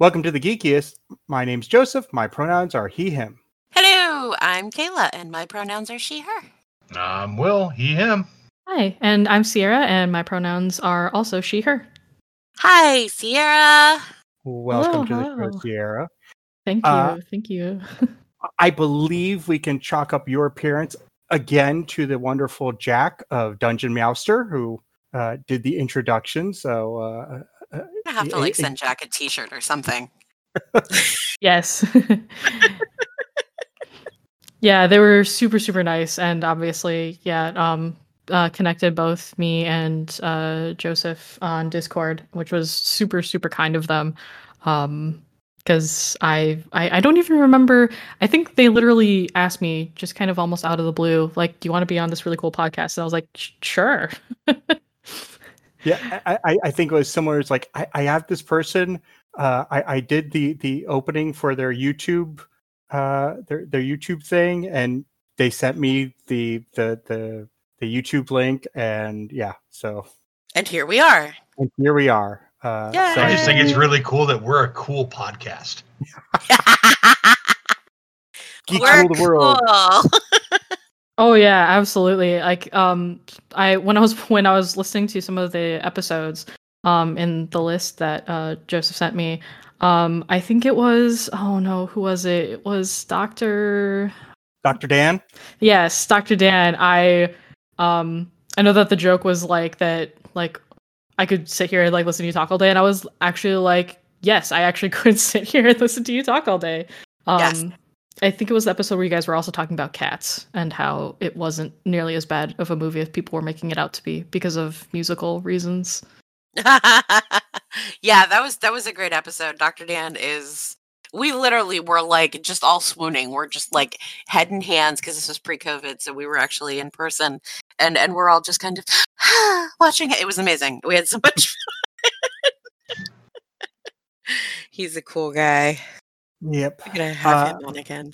Welcome to the Geekiest. My name's Joseph. My pronouns are he, him. Hello, I'm Kaila, and my pronouns are she, her. I'm Will, he, him. Hi, and I'm Sierra, and my pronouns are also she, her. Hi, Sierra. Welcome Hello, to the show, Sierra. Thank you. Uh, Thank you. I believe we can chalk up your appearance again to the wonderful Jack of Dungeon Meowster, who uh, did the introduction. So, uh, I have to like send Jack a T-shirt or something. yes. yeah, they were super, super nice, and obviously, yeah, um, uh, connected both me and uh, Joseph on Discord, which was super, super kind of them. Um, because I, I I don't even remember. I think they literally asked me just kind of almost out of the blue, like, "Do you want to be on this really cool podcast?" And I was like, "Sure." yeah, I, I- I think it was similar. It's like I, I have this person. Uh, I, I did the the opening for their YouTube, uh, their their YouTube thing, and they sent me the the the the YouTube link, and yeah, so And here we are. and here we are. Uh, so I just think it's really cool that we're a cool podcast. Geek We're rule the world. cool. Oh yeah, absolutely. Like um I when I was when I was listening to some of the episodes um in the list that uh Joseph sent me, um I think it was oh no, who was it? It was Dr. Dr. Dan. Yes, Dr. Dan. I um I know that the joke was like that like I could sit here and like listen to you talk all day and I was actually like yes, I actually could sit here and listen to you talk all day. Um Yes. I think it was the episode where you guys were also talking about cats and how it wasn't nearly as bad of a movie as people were making it out to be because of musical reasons. yeah, that was that was a great episode. Dr. Dan is we literally were like just all swooning. We're just like head in hands because this was pre-COVID, so we were actually in person, and and we're all just kind of watching it. It was amazing. We had so much. fun. He's a cool guy. Yep. We're gonna have Uh, him on again.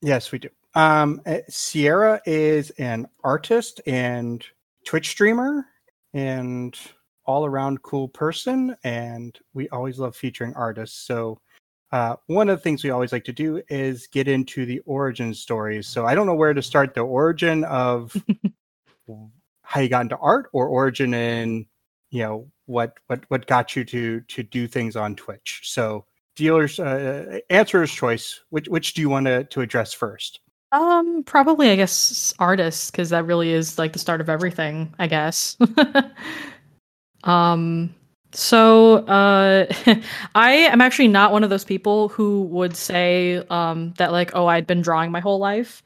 Yes, we do. Um, uh, Sierra is an artist and Twitch streamer and all around cool person. And we always love featuring artists. So, uh, one of the things we always like to do is get into the origin stories. So, I don't know where to start the origin of how you got into art or origin in, you know, what, what, what got you to, to do things on Twitch. So, dealers, uh, answerer's choice. Which, which do you want to, to address first? Um, probably I guess artists because that really is like the start of everything, I guess. um, so uh, I am actually not one of those people who would say um that like oh I'd been drawing my whole life.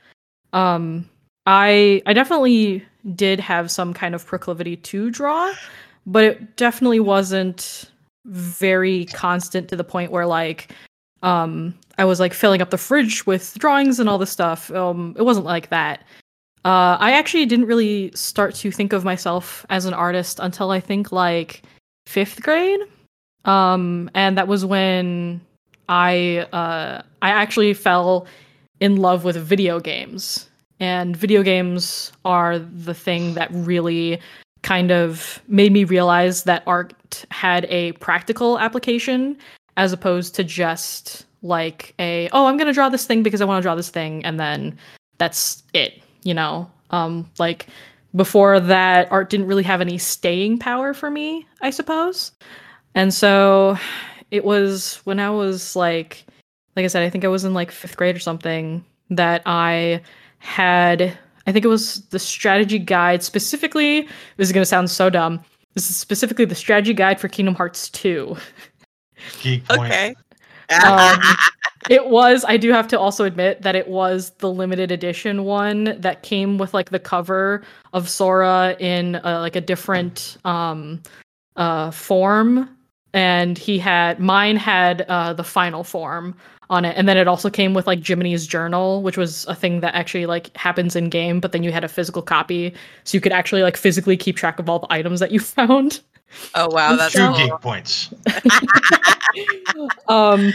Um, I I definitely did have some kind of proclivity to draw, but it definitely wasn't very constant to the point where like um I was like filling up the fridge with drawings and all this stuff. Um it wasn't like that. Uh I actually didn't really start to think of myself as an artist until I think like 5th grade. Um and that was when I uh I actually fell in love with video games. And video games are the thing that really kind of made me realize that art had a practical application as opposed to just like a oh i'm going to draw this thing because i want to draw this thing and then that's it you know? Um like before that art didn't really have any staying power for me i suppose. And so it was when i was like like i said i think i was in like fifth grade or something that i had i think it was the strategy guide specifically this is going to sound so dumb this is specifically the strategy guide for kingdom hearts 2 Geek point. Okay. Um, it was. I do have to also admit that it was the limited edition one that came with like the cover of Sora in uh, like a different um uh form, and he had mine had uh the final form on it, and then it also came with like Jiminy's journal, which was a thing that actually like happens in game, but then you had a physical copy, so you could actually like physically keep track of all the items that you found. Oh wow, that's Two cool. geek points. um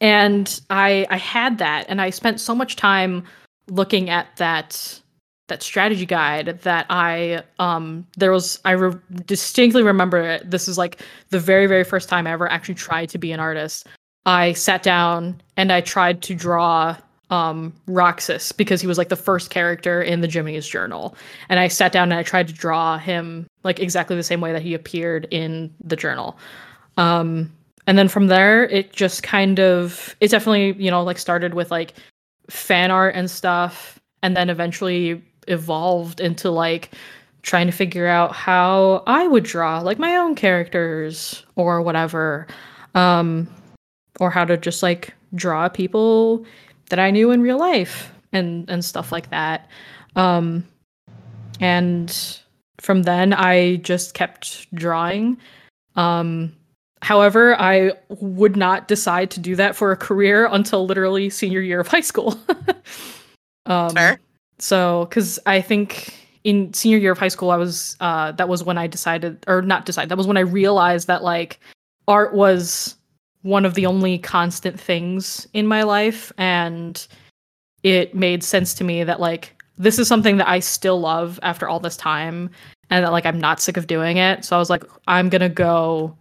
and i i had that and i spent so much time looking at that that strategy guide that i um there was i re- distinctly remember it. this is like the very very first time i ever actually tried to be an artist i sat down and i tried to draw um roxas because he was like the first character in the Jiminy's journal. And i sat down and i tried to draw him like exactly the same way that he appeared in the journal. Um and then from there it just kind of it definitely you know like started with like fan art and stuff and then eventually evolved into like trying to figure out how i would draw like my own characters or whatever. Um or how to just like draw people that i knew in real life and and stuff like that um and from then i just kept drawing um However, I would not decide to do that for a career until literally senior year of high school. um, Fair. So, because I think in senior year of high school, I was uh, that was when I decided, or not decided, that was when I realized that like art was one of the only constant things in my life, and it made sense to me that like this is something that I still love after all this time, and that like I'm not sick of doing it. So I was like, I'm gonna go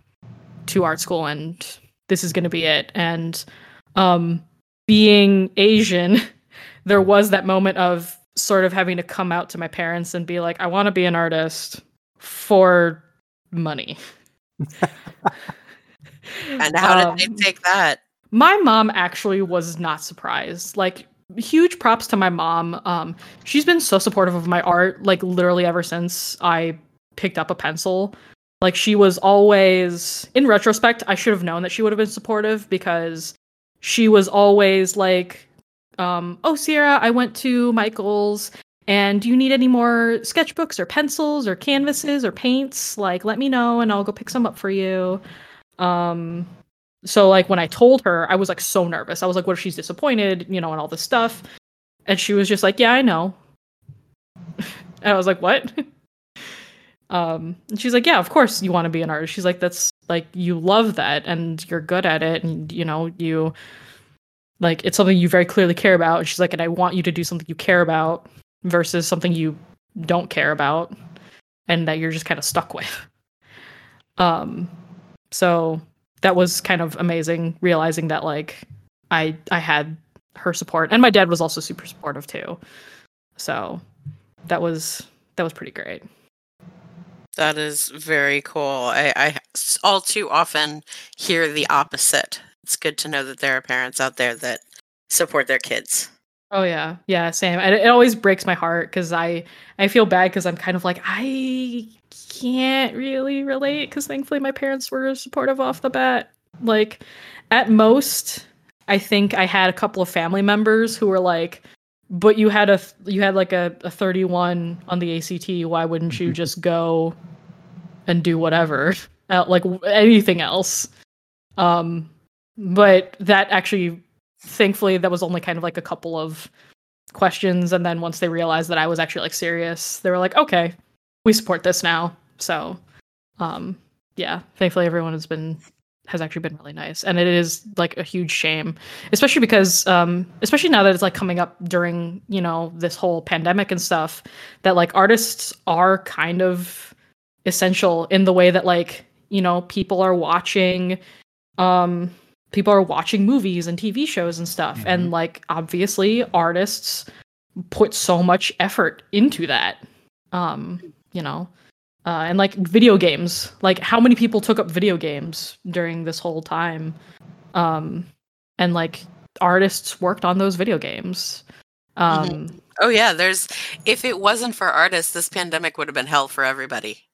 to art school and this is going to be it and um being asian there was that moment of sort of having to come out to my parents and be like i want to be an artist for money And how Um, did they take that? my mom actually was not surprised. Like huge props to my mom. Um she's been so supportive of my art like literally ever since i picked up a pencil. Like she was always in retrospect i should have known that she would have been supportive because she was always like um oh sierra i went to michael's and do you need any more sketchbooks or pencils or canvases or paints? Like let me know and i'll go pick some up for you um so like when I told her, I was like so nervous. I was like, what if she's disappointed, you know, and all this stuff. And she was just like, Yeah, I know. and I was like, What? um and she's like, Yeah, of course you want to be an artist. She's like, That's like you love that and you're good at it and you know, you like it's something you very clearly care about. And she's like, and I want you to do something you care about versus something you don't care about and that you're just kind of stuck with. Um so that was kind of amazing realizing that like I I had her support and my dad was also super supportive too. So that was that was pretty great. That is very cool. I, I all too often hear the opposite. It's good to know that there are parents out there that support their kids. Oh yeah. Yeah, same. And it always breaks my heart cuz I I feel bad cuz I'm kind of like I can't really relate cuz thankfully my parents were supportive off the bat. Like at most I think I had a couple of family members who were like but you had a you had like a, a 31 on the ACT why wouldn't you just go and do whatever uh, like anything else um but that actually thankfully that was only kind of like a couple of questions and then once they realized that I was actually like serious they were like okay we support this now. So um yeah thankfully everyone has been has actually been really nice and it is like a huge shame especially because um especially now that it's like coming up during you know this whole pandemic and stuff that like artists are kind of essential in the way that like you know people are watching um people are watching movies and TV shows and stuff and like obviously artists put so much effort into that um you know uh, and like video games like how many people took up video games during this whole time um and like artists worked on those video games um Oh yeah, there's if it wasn't for artists, this pandemic would have been hell for everybody.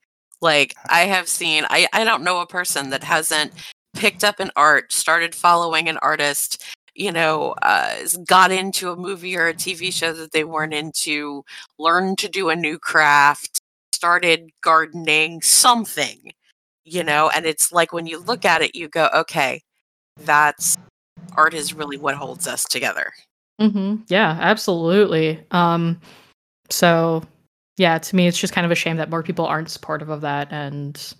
Like I have seen I I don't know a person that hasn't picked up an art, started following an artist, you know, uh, got into a movie or a TV show that they weren't into, learned to do a new craft, started gardening, something, you know, and it's like when you look at it, you go, okay, that's art is really what holds us together. Mm-hmm. Yeah, absolutely. Um, so yeah, to me, it's just kind of a shame that more people aren't supportive of that and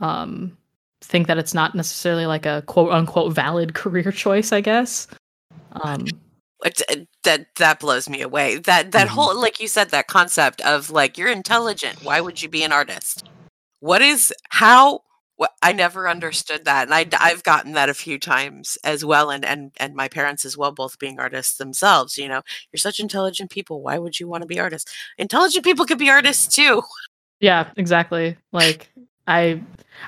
um, think that it's not necessarily like a quote unquote valid career choice. I guess. Um, that that blows me away. That that Mhm. whole like you said that concept of like you're intelligent. Why would you be an artist? What is how? What I never understood that, and I I've gotten that a few times as well, and and and my parents as well, both being artists themselves. You know, you're such intelligent people. Why would you want to be artists? Intelligent people could be artists too. Yeah, exactly. Like I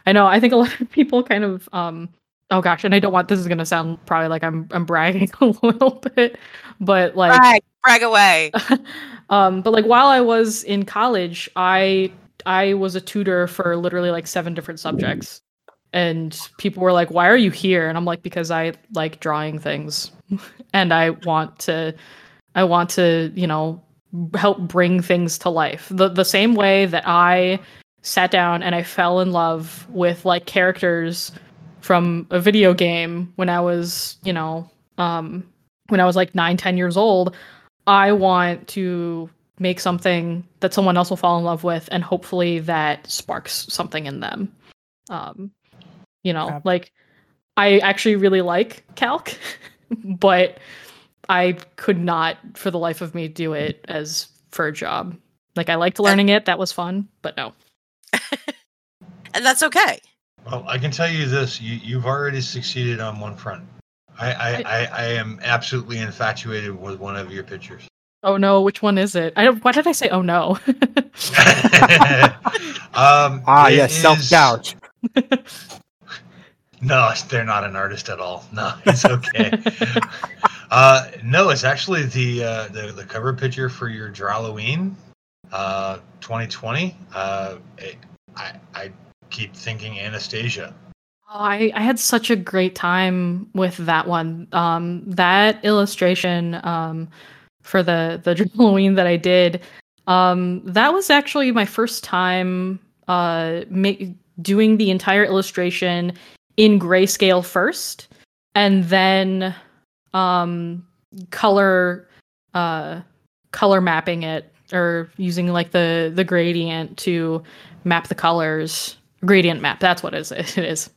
I know I think a lot of people kind of um oh gosh, and I don't want this is gonna sound probably like I'm I'm bragging a little bit, but like Brag, brag away. um but like while I was in college, I I was a tutor for literally like seven different subjects. And people were like, "Why are you here?" And I'm like, "Because I like drawing things and I want to I want to, you know, help bring things to life. The the same way that I sat down and I fell in love with like characters from a video game when I was, you know, um when I was like nine, ten years old, I want to make something that someone else will fall in love with and hopefully that sparks something in them. Um you know, Ab- like I actually really like calc, but I could not for the life of me do it as for a job. Like I liked learning it, that was fun, but no. and that's okay. Well, I can tell you this: you, you've already succeeded on one front. I, I, I, I am absolutely infatuated with one of your pictures. Oh no, which one is it? I don't why did I say oh no? um, Ah, yes, is- self doubt. No, they're not an artist at all. No, it's okay. uh, no, it's actually the, uh, the the cover picture for your Halloween, uh, 2020. Uh, it, I I keep thinking Anastasia. Oh, I, I had such a great time with that one. Um, that illustration um, for the the Halloween that I did, um, that was actually my first time uh, ma- doing the entire illustration in grayscale first, and then um, color uh, color mapping it or using like the the gradient to map the colors. Gradient map. That's what it is. It is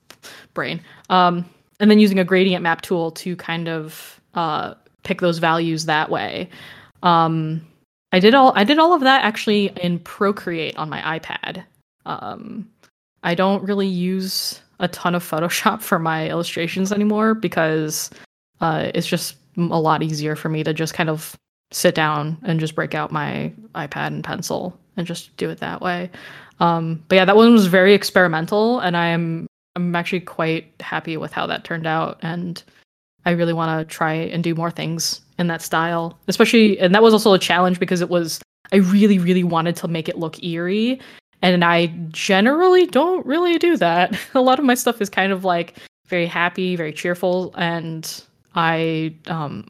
brain. Um, and then using a gradient map tool to kind of uh, pick those values that way. Um, I did all I did all of that actually in Procreate on my iPad. Um, I don't really use a ton of Photoshop for my illustrations anymore because uh, it's just a lot easier for me to just kind of sit down and just break out my iPad and pencil and just do it that way. Um, but yeah, that one was very experimental, and I'm I'm actually quite happy with how that turned out, and I really want to try and do more things in that style. Especially, and that was also a challenge because it was I really really wanted to make it look eerie, and I generally don't really do that. a lot of my stuff is kind of like very happy, very cheerful, and I um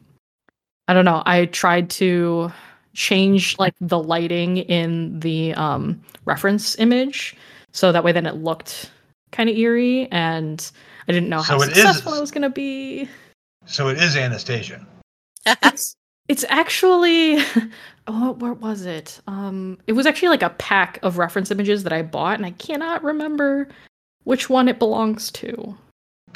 I don't know. I tried to change like the lighting in the um reference image so that way then it looked kind of eerie and I didn't know how So it is- successful I was going to be. So it is Anastasia. It's it's actually oh what was it? Um it was actually like a pack of reference images that I bought and I cannot remember which one it belongs to.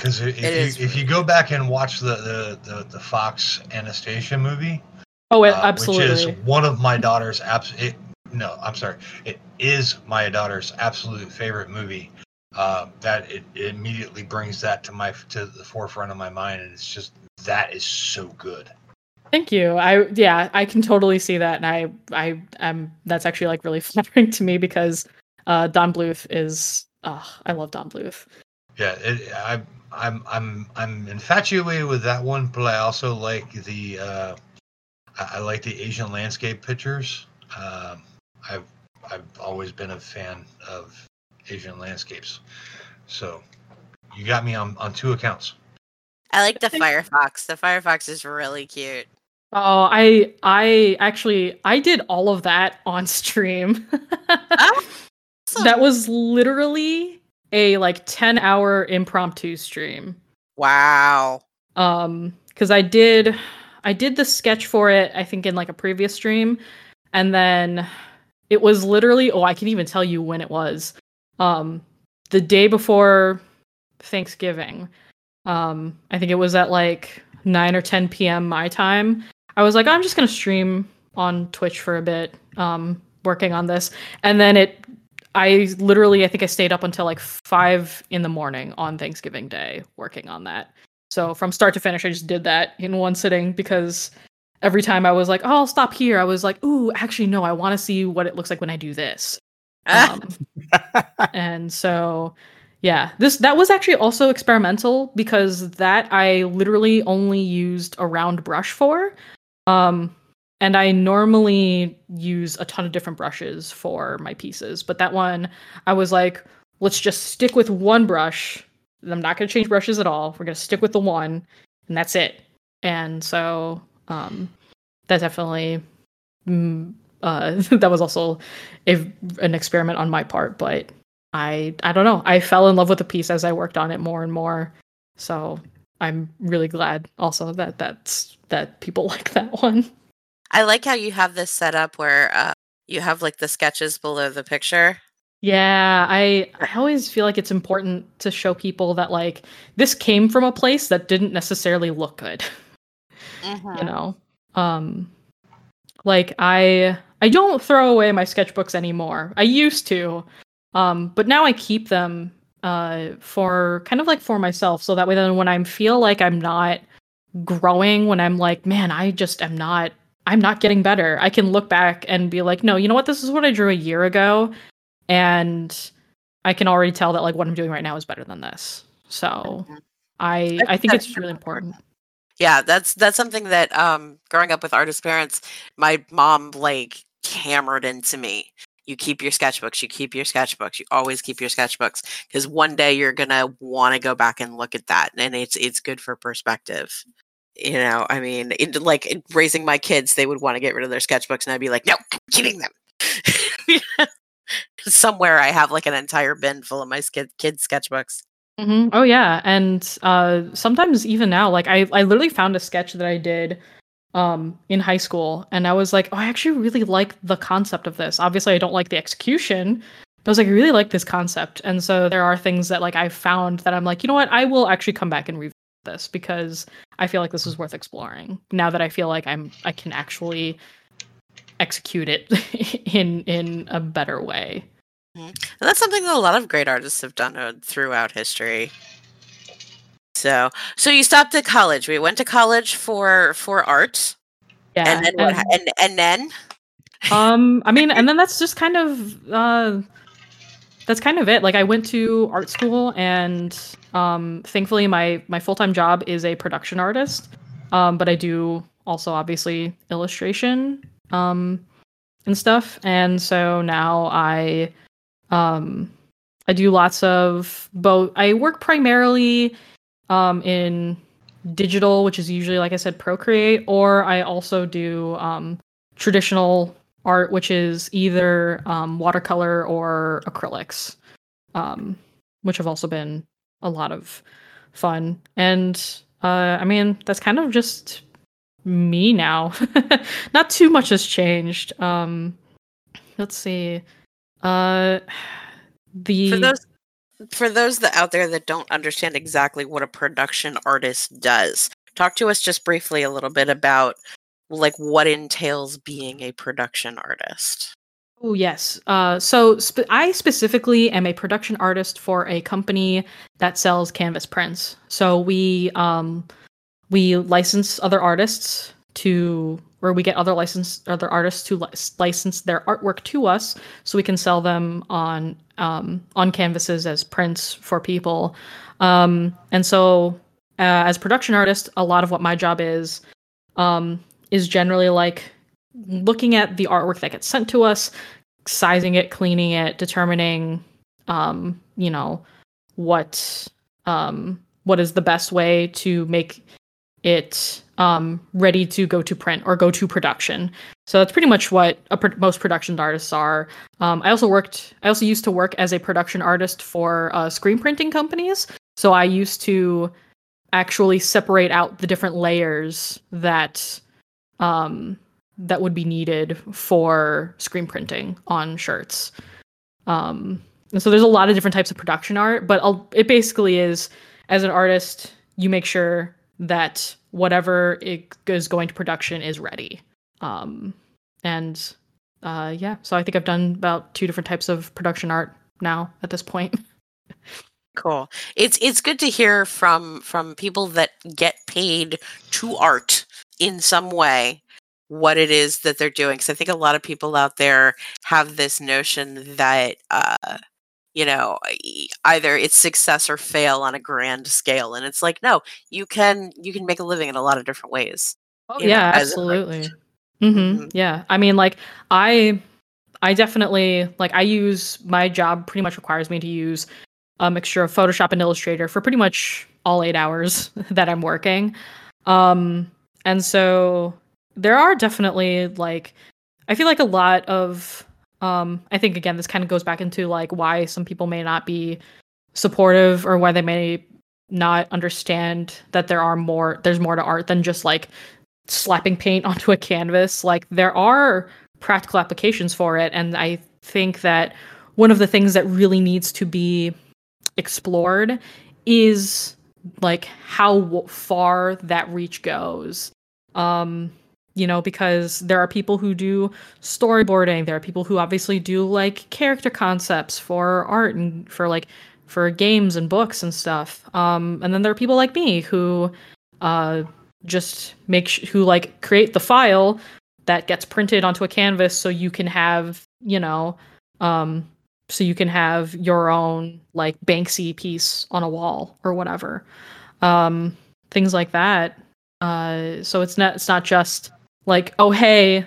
Because if, It is you if you go back and watch the the, the, the Fox Anastasia movie, Oh, it, uh, absolutely. which is one of my daughter's abs. It, no, I'm sorry. It is my daughter's absolute favorite movie. Uh, that it, it immediately brings that to my to the forefront of my mind, and it's just that is so good. Thank you. I yeah, I can totally see that, and I I am that's actually like really flattering to me because uh, Don Bluth is uh, I love Don Bluth. Yeah, it, I, I'm I'm I'm infatuated with that one, but I also like the uh, I, I like the Asian landscape pictures. Um, I've I've always been a fan of Asian landscapes, so you got me on on two accounts. I like the Firefox. The Firefox is really cute. Oh, I I actually I did all of that on stream. Oh, awesome. that was literally a like 10 hour impromptu stream. Wow. Um cuz I did I did the sketch for it I think in like a previous stream and then it was literally oh I can even tell you when it was. Um the day before Thanksgiving. Um I think it was at like 9 or 10 p.m. my time. I was like I'm just going to stream on Twitch for a bit um working on this and then it I literally I think I stayed up until like 5 in the morning on Thanksgiving day working on that. So from start to finish I just did that in one sitting because every time I was like, "Oh, I'll stop here." I was like, "Ooh, actually no, I want to see what it looks like when I do this." Um, and so yeah this that was actually also experimental because that i literally only used a round brush for um and i normally use a ton of different brushes for my pieces but that one i was like let's just stick with one brush i'm not going to change brushes at all we're going to stick with the one and that's it and so um that definitely mm, uh that was also a, an experiment on my part but I I don't know. I fell in love with the piece as I worked on it more and more. So I'm really glad also that that's that people like that one. I like how you have this set up where uh, you have like the sketches below the picture. Yeah, I I always feel like it's important to show people that like this came from a place that didn't necessarily look good. You know. Um like I I don't throw away my sketchbooks anymore. I used to, um, but now I keep them uh, for kind of like for myself, so that way then when I feel like I'm not growing, when I'm like, man, I just am not, I'm not getting better, I can look back and be like, no, you know what, this is what I drew a year ago, and I can already tell that like what I'm doing right now is better than this. So. I I think it's really important. Yeah, that's that's something that um growing up with artist parents, my mom like hammered into me. You keep your sketchbooks, you keep your sketchbooks, you always keep your sketchbooks because one day you're going to want to go back and look at that and it's it's good for perspective. You know, I mean, it, like raising my kids, they would want to get rid of their sketchbooks and I'd be like, "No, I'm keeping them." Somewhere I have like an entire bin full of my skid, kids sketchbooks. hmm Oh yeah, and uh, sometimes even now, like I, I literally found a sketch that I did um, in high school, and I was like, oh, I actually really like the concept of this. Obviously, I don't like the execution, but I was like, I really like this concept, and so there are things that like I found that I'm like, you know what, I will actually come back and revisit this because I feel like this is worth exploring. Now that I feel like I'm, I can actually execute it in in a better way. And that's something that a lot of great artists have done uh, throughout history. So, so you stopped at college. We went to college for for art, Yeah, and then what? ha- And and then um i mean and then that's just kind of uh that's kind of it. Like i went to art school and um thankfully my my full-time job is a production artist um but i do also obviously illustration um and stuff. And so now i um i do lots of both. I work primarily um in digital which is usually like i said procreate or i also do um traditional art, which is either um, watercolor or acrylics, um, which have also been a lot of fun. And uh, I mean, that's kind of just me now. Not too much has changed. Um, let's see. Uh, the for those for those that out there that don't understand exactly what a production artist does, talk to us just briefly a little bit about like what entails being a production artist. Oh yes. Uh, so sp- I specifically am a production artist for a company that sells canvas prints. So we um, we license other artists to, or we get other license other artists to li- license their artwork to us, so we can sell them on um, on canvases as prints for people. Um, and so, uh, as production artist, a lot of what my job is um, is generally like looking at the artwork that gets sent to us, sizing it, cleaning it, determining, um, you know, what um, what is the best way to make it um, ready to go to print or go to production. So that's pretty much what most production artists are. Um, I also worked. I also used to work as a production artist for uh, screen printing companies. So I used to actually separate out the different layers that um, that would be needed for screen printing on shirts. Um, and so there's a lot of different types of production art, but I'll, it basically is as an artist, you make sure that whatever it is going to production is ready. Um, and uh, yeah, so I think I've done about two different types of production art now at this point. Cool. It's it's good to hear from from people that get paid to art in some way what it is that they're doing because i think a lot of people out there have this notion that uh you know either it's success or fail on a grand scale and it's like no you can you can make a living in a lot of different ways oh yeah know, absolutely mm-hmm. Mm-hmm. yeah i mean like i i definitely like i use my job pretty much requires me to use a mixture of photoshop and illustrator for pretty much all eight hours that i'm working um and so there are definitely like I feel like a lot of um I think again this kind of goes back into like why some people may not be supportive or why they may not understand that there are more there's more to art than just like slapping paint onto a canvas. Like there are practical applications for it. And I think that one of the things that really needs to be explored is like how far that reach goes. Um you know because there are people who do storyboarding. There are people who obviously do like character concepts for art and for like for games and books and stuff. Um and then there are people like me who uh just make sh- who like create the file that gets printed onto a canvas so you can have you know um so you can have your own like banksy piece on a wall or whatever um things like that uh so it's not it's not just like, oh, hey,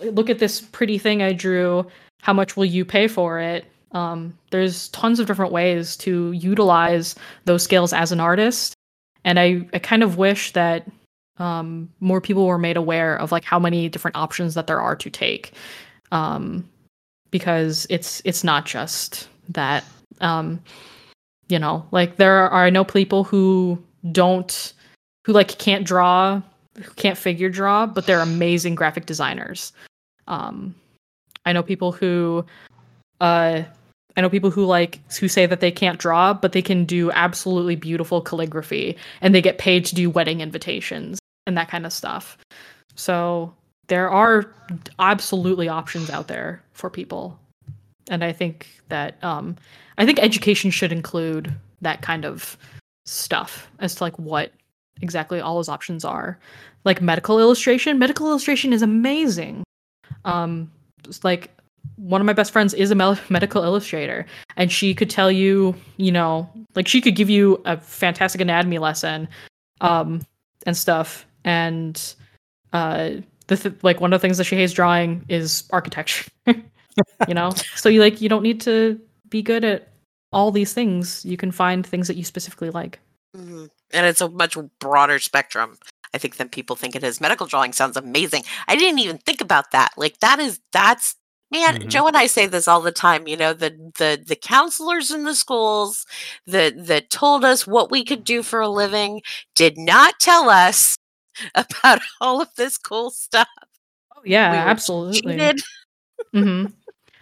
look at this pretty thing I drew. How much will you pay for it? Um, there's tons of different ways to utilize those skills as an artist. And I, I kind of wish that um, more people were made aware of like how many different options that there are to take. Um, because it's it's not just that. Um, you know, like there are I know people who don't who like can't draw who can't figure draw, but they're amazing graphic designers. Um, I know people who, uh, I know people who like who say that they can't draw, but they can do absolutely beautiful calligraphy, and they get paid to do wedding invitations and that kind of stuff. So there are absolutely options out there for people, and I think that um, I think education should include that kind of stuff as to like what exactly all those options are. Like medical illustration, medical illustration is amazing. Um, like one of my best friends is a medical illustrator, and she could tell you, you know, like she could give you a fantastic anatomy lesson, um, and stuff. And uh, the th- like one of the things that she hates drawing is architecture. you know, so you like you don't need to be good at all these things. You can find things that you specifically like. Mm-hmm. And it's a much broader spectrum, I think, than people think it is. Medical drawing sounds amazing. I didn't even think about that. Like that is that's man, mm-hmm. Joe and I say this all the time, you know, the the the counselors in the schools that that told us what we could do for a living did not tell us about all of this cool stuff. Oh yeah, we absolutely. mm-hmm.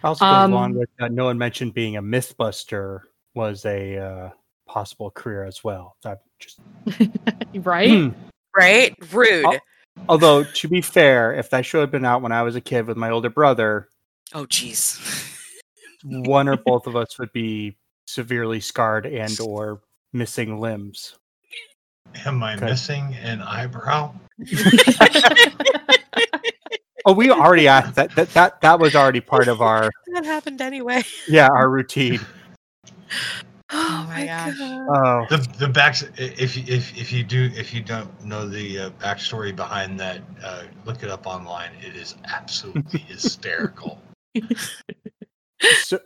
Also goes um, along with that. No one mentioned being a MythBuster was a uh, possible career as well. That just right, hmm. right, rude. Although to be fair, if that show had been out when I was a kid with my older brother, oh jeez, one or both of us would be severely scarred and or missing limbs. Am I missing an eyebrow? oh, we already asked that. That that that was already part of our. That happened anyway. Yeah, our routine. Oh, oh my gosh! Oh. The the back if if if you do if you don't know the uh, backstory behind that, uh, look it up online. It is absolutely hysterical. So,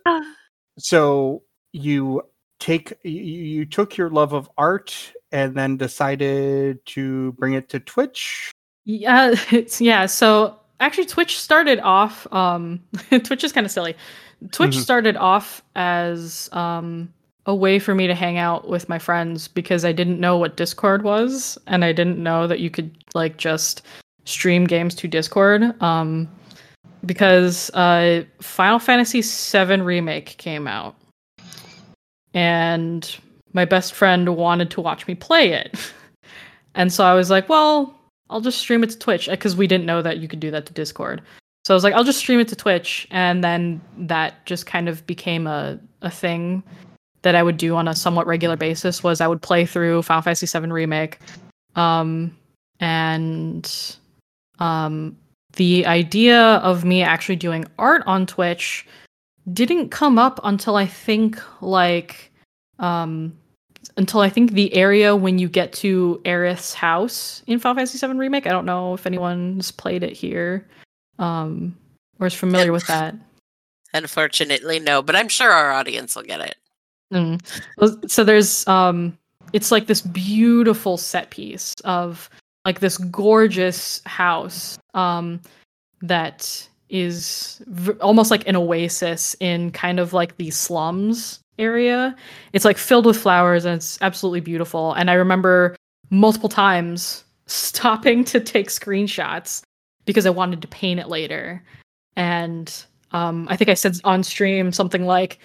so you take you, took your love of art and then decided to bring it to Twitch. Yeah, it's yeah. So actually, Twitch started off. Um, Twitch is kind of silly. Twitch Mhm. started off as um a way for me to hang out with my friends because I didn't know what Discord was, and I didn't know that you could like just stream games to Discord. Um, because uh, Final Fantasy VII remake came out, and my best friend wanted to watch me play it, and so I was like, well. I'll just stream it to Twitch because we didn't know that you could do that to Discord. So I was like, I'll just stream it to Twitch, and then that just kind of became a a thing that I would do on a somewhat regular basis. Was I would play through Final Fantasy VII Remake, um, and um, the idea of me actually doing art on Twitch didn't come up until I think like um until I think the area when you get to Aerith's house in Final Fantasy VII Remake. I don't know if anyone's played it here, um, or is familiar with that. Unfortunately, no, but I'm sure our audience will get it. Mm. So there's um, it's like this beautiful set piece of like this gorgeous house um, that is v- almost like an oasis in kind of like the slums area. It's like filled with flowers and it's absolutely beautiful. And I remember multiple times stopping to take screenshots because I wanted to paint it later. And um, I think I said on stream something like,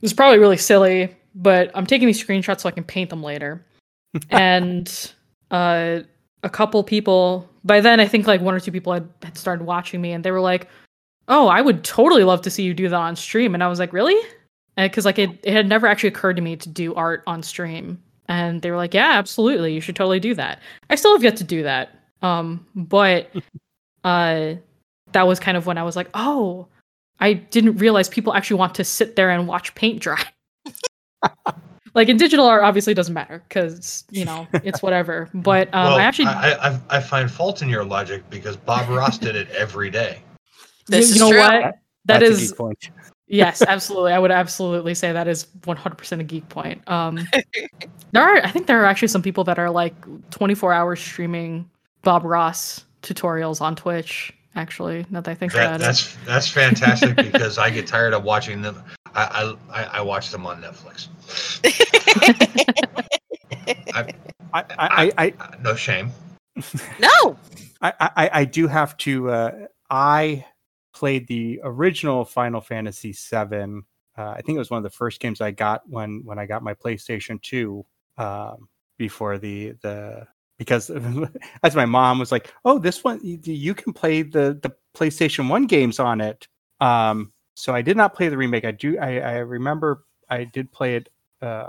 "This is probably really silly, but I'm taking these screenshots so I can paint them later." and uh, a couple people by then, I think like one or two people had, had started watching me, and they were like, "Oh, I would totally love to see you do that on stream." And I was like, "Really?" Because like it, it had never actually occurred to me to do art on stream, and they were like, "Yeah, absolutely, you should totally do that." I still have yet to do that, um, but uh, that was kind of when I was like, "Oh." I didn't realize people actually want to sit there and watch paint dry. like in digital art, obviously doesn't matter because you know it's whatever. But um, well, I actually, I, I, I find fault in your logic because Bob Ross did it every day. This you, is you know true. what? That That's a is geek point. yes, absolutely. I would absolutely say that is 100% a geek point. Um, there are, I think there are actually some people that are like 24 hours streaming Bob Ross tutorials on Twitch. Actually, now that I think That, about it. that's that's fantastic because I get tired of watching them. I I, I- I watch them on Netflix. I, I, I, I, No shame. no. I, I, I do have to. Uh, I played the original Final Fantasy VII. Uh, I think it was one of the first games I got when when I got my PlayStation Two. Um, before the the because as my mom was like, "Oh, this one you, can play the the PlayStation One games on it." Um, so I did not play the remake. I do. I, I remember I did play it. Uh,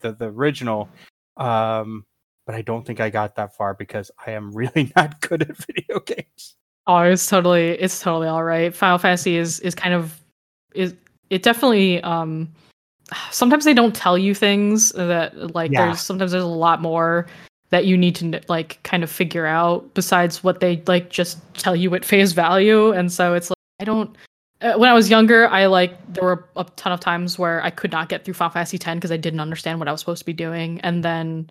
the the original. Um, but I don't think I got that far because I am really not good at video games. Oh, it's totally it's totally all right. Final Fantasy is is kind of is it definitely um sometimes they don't tell you things that like Yeah. there's sometimes there's a lot more that you need to like kind of figure out besides what they like just tell you at face value and so it's like I don't uh, when I was younger, I like there were a ton of times where I could not get through Final Fantasy X because I didn't understand what I was supposed to be doing, and then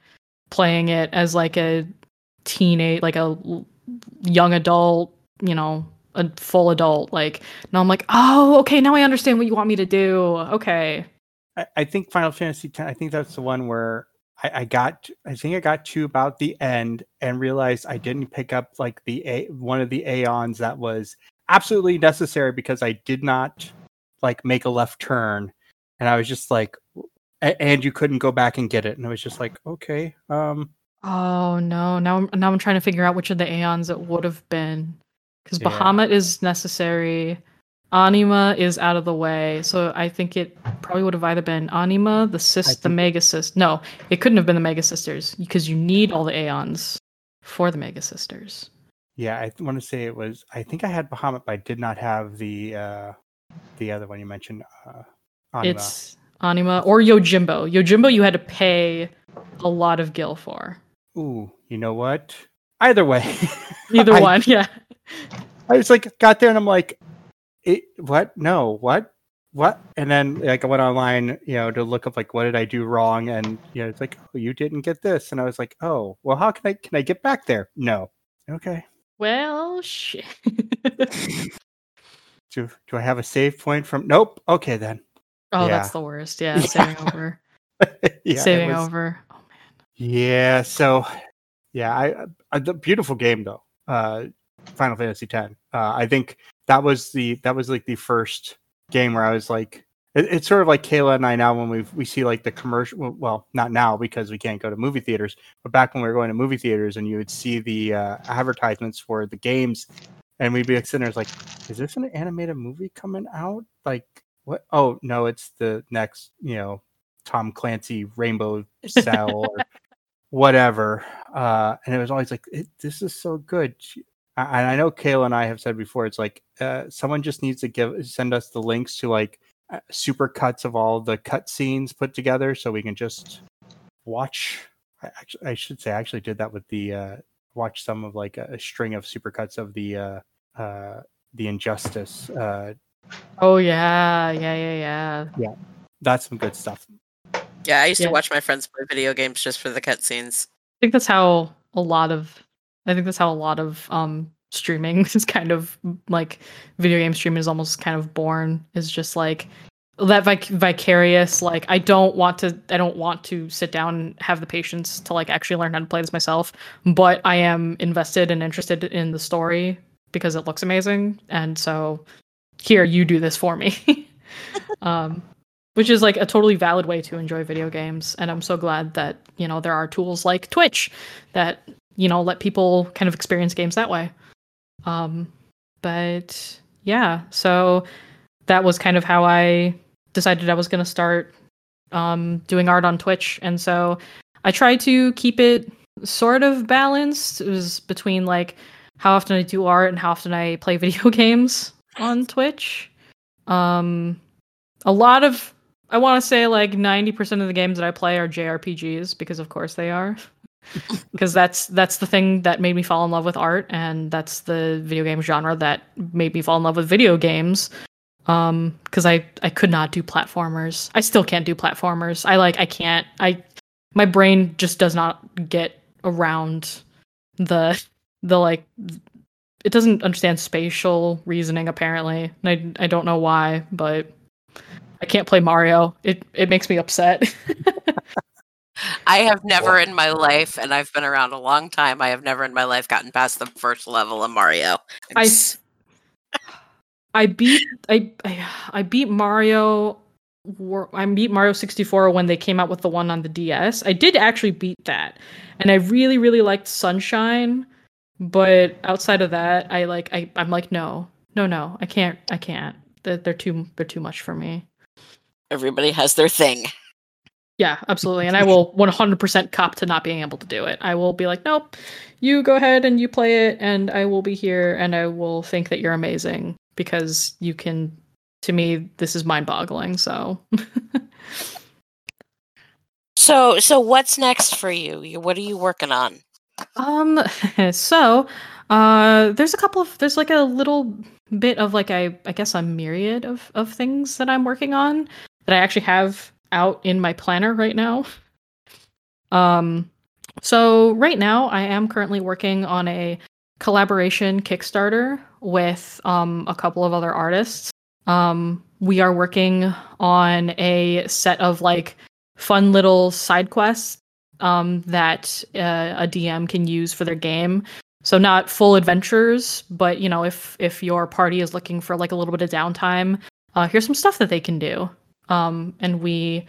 playing it as like a teenage, like a young adult, you know, a full adult. Like now, I'm like, oh, okay, now I understand what you want me to do. Okay, I, I think Final Fantasy X. I think that's the one where I, I got. I think I got to about the end and realized I didn't pick up like the a one of the aeons that was absolutely necessary because I did not like make a left turn, and I was just like, and you couldn't go back and get it, and I was just like, okay, um, Oh no! Now I'm now I'm trying to figure out which of the Aeons it would have been, because Yeah. Bahamut is necessary, Anima is out of the way, so I think it probably would have either been Anima, the sis, the Magus Sis. No, it couldn't have been the Magus Sisters because you need all the Aeons for the Magus Sisters. yeah, I want to say it was. I think I had Bahamut, but I did not have the uh the other one you mentioned. Uh, Anima. It's Anima or Yojimbo. Yojimbo, you had to pay a lot of gil for. Ooh, you know what? Either way, Either I- one, yeah. I was like, got there and I'm like, it, what? No, what? what? And then like I went online, you know, to look up like what did I do wrong, and you know, it's like, oh, you didn't get this, and I was like, oh, well, how can I can I get back there? No. Okay. Well, shit. Do do I have a save point from? Nope. Okay then. oh, Yeah. that's the worst. Yeah, saving over. yeah, saving was- over. Oh man. Yeah. So, yeah, I, I the beautiful game though. Uh, Final Fantasy X. Uh, I think that was the that was like the first game where I was like, it, it's sort of like Kaila and I now when we we see like the commercial. well, not now because we can't go to movie theaters, but back when we were going to movie theaters and you would see the uh, advertisements for the games, and we'd be like sitting there like, is this an animated movie coming out? Like what? Oh no, it's the next you know Tom Clancy Rainbow Cell or whatever. Uh, and it was always like, it, this is so good. She- I- And I know Kaila and I have said before, it's like uh, someone just needs to give send us the links to like uh, super cuts of all the cut scenes put together, so we can just watch. I actually, I should say, I actually did that with the uh, watch some of like a, a string of super cuts of the uh, uh, the Injustice. Uh, Oh yeah, yeah, yeah, yeah, yeah. that's some good stuff. Yeah, I used Yeah. to watch my friends play video games just for the cutscenes. I think that's how a lot of I think that's how a lot of um streaming is kind of like video game streaming is almost kind of born is just like that vic- vicarious like I don't want to I don't want to sit down and have the patience to like actually learn how to play this myself but I am invested and interested in the story because it looks amazing and so here you do this for me. Um which is like a totally valid way to enjoy video games and i'm so glad that you know there are tools like twitch that you know let people kind of experience games that way. Um but yeah so that was kind of how i decided i was going to start um doing art on twitch. And so i tried to keep it sort of balanced. It was between like how often i do art and how often i play video games on twitch. Um a lot of I want to say like 90% of the games that I play are JRPGs because of course they are. Because that's that's the thing that made me fall in love with art and that's the video game genre that made me fall in love with video games. Um cuz I I could not do platformers. I still can't do platformers. I like I can't I my brain just does not get around the the like it doesn't understand spatial reasoning apparently. And I I don't know why, but I can't play Mario. It it makes me upset. I have never in my life, and I've been around a long time, I have never in my life gotten past the first level of Mario. I I beat I I, I beat Mario I beat Mario 64 when they came out with the one on the DS. I did actually beat that. And I really really liked Sunshine, but outside of that, I like I I'm like no. No, no. I can't I can't. They're, they're too they're too much for me. everybody has their thing. Yeah, absolutely. And I will 100% cop to not being able to do it. I will be like, nope, you go ahead and you play it, and I will be here and I will think that you're amazing because you can. To me, this is mind boggling. So, So, so what's next for you? You- What are you working on? um, so, uh, there's a couple of, there's like a little bit of like, I, I guess a myriad of, of things that I'm working on that I actually have out in my planner right now. Um, so right now I am currently working on a collaboration Kickstarter with um, a couple of other artists. Um, we are working on a set of like fun little side quests um, that uh, a DM can use for their game. So not full adventures, but you know, if if your party is looking for like a little bit of downtime, uh, here's some stuff that they can do. Um, and we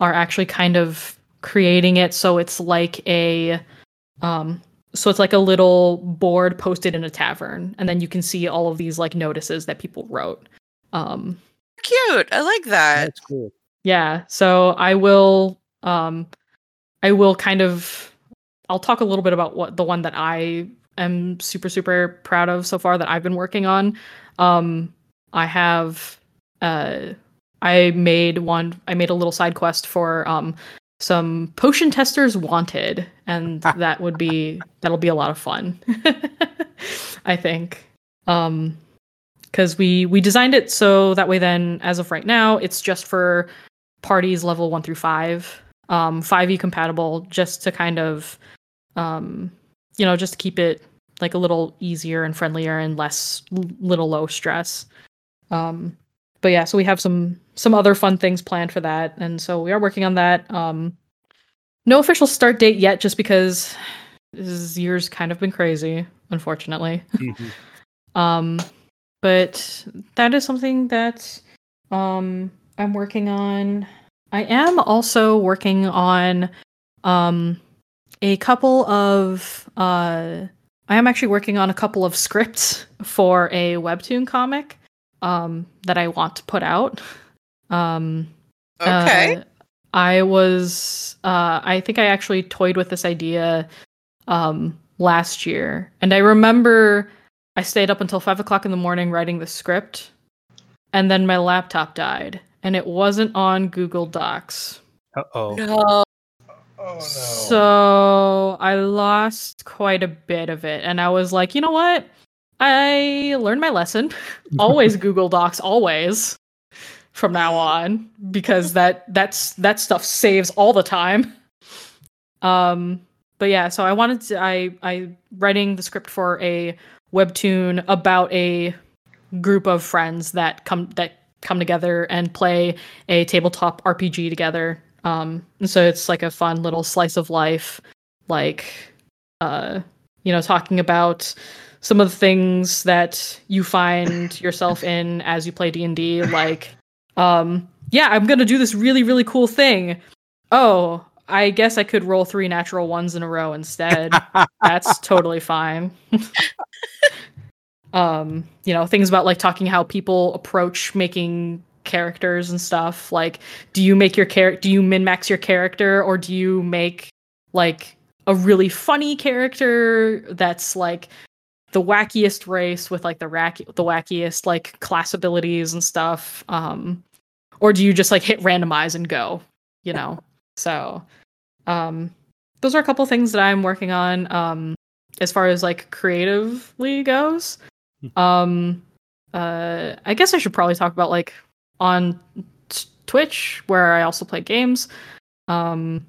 are actually kind of creating it so it's like a um so it's like a little board posted in a tavern and then you can see all of these like notices that people wrote um Cute. I like that. That's cool. yeah so i will um i will kind of i'll talk a little bit about what the one that i am super super proud of so far that i've been working on um i have uh i made one i made a little side quest for um some potion testers wanted and that would be that'll be a lot of fun i think. Um because we we designed it so that way then as of right now it's just for parties level one through five, um, 5e compatible, just to kind of, um, you know, just to keep it like a little easier and friendlier and less little low stress. Um, but yeah, so we have some some other fun things planned for that, and so we are working on that. Um, no official start date yet, just because this year's kind of been crazy, unfortunately. Mhm. Um, but that is something that um I'm working on. I am also working on um a couple of uh I am actually working on a couple of scripts for a webtoon comic um that I want to put out. Um Okay. uh, I was uh I think I actually toyed with this idea um last year. And I remember I stayed up until five o'clock in the morning writing the script, and then my laptop died. And it wasn't on Google Docs. Uh-oh. no. Oh no. So I lost quite a bit of it. And I was like, you know what? I learned my lesson. always Google Docs, always from now on, because that that's that stuff saves all the time. Um, but yeah, so I wanted to I I writing the script for a webtoon about a group of friends that come that come together and play a tabletop RPG together. Um, and so it's like a fun little slice of life, like uh, you know, talking about some of the things that you find yourself in as you play D&D like um yeah, I'm to do this really really cool thing. Oh, I guess I could roll 3 natural ones in a row instead. That's totally fine. um, you know, things about like talking how people approach making characters and stuff. Like, do you make your character do you min max your character or do you make like a really funny character that's like the wackiest race with like the rack the wackiest like class abilities and stuff um or do you just like hit randomize and go you know? So um those are a couple things that i'm working on um as far as like creatively goes. Um uh i guess i should probably talk about like on t- twitch where i also play games. Um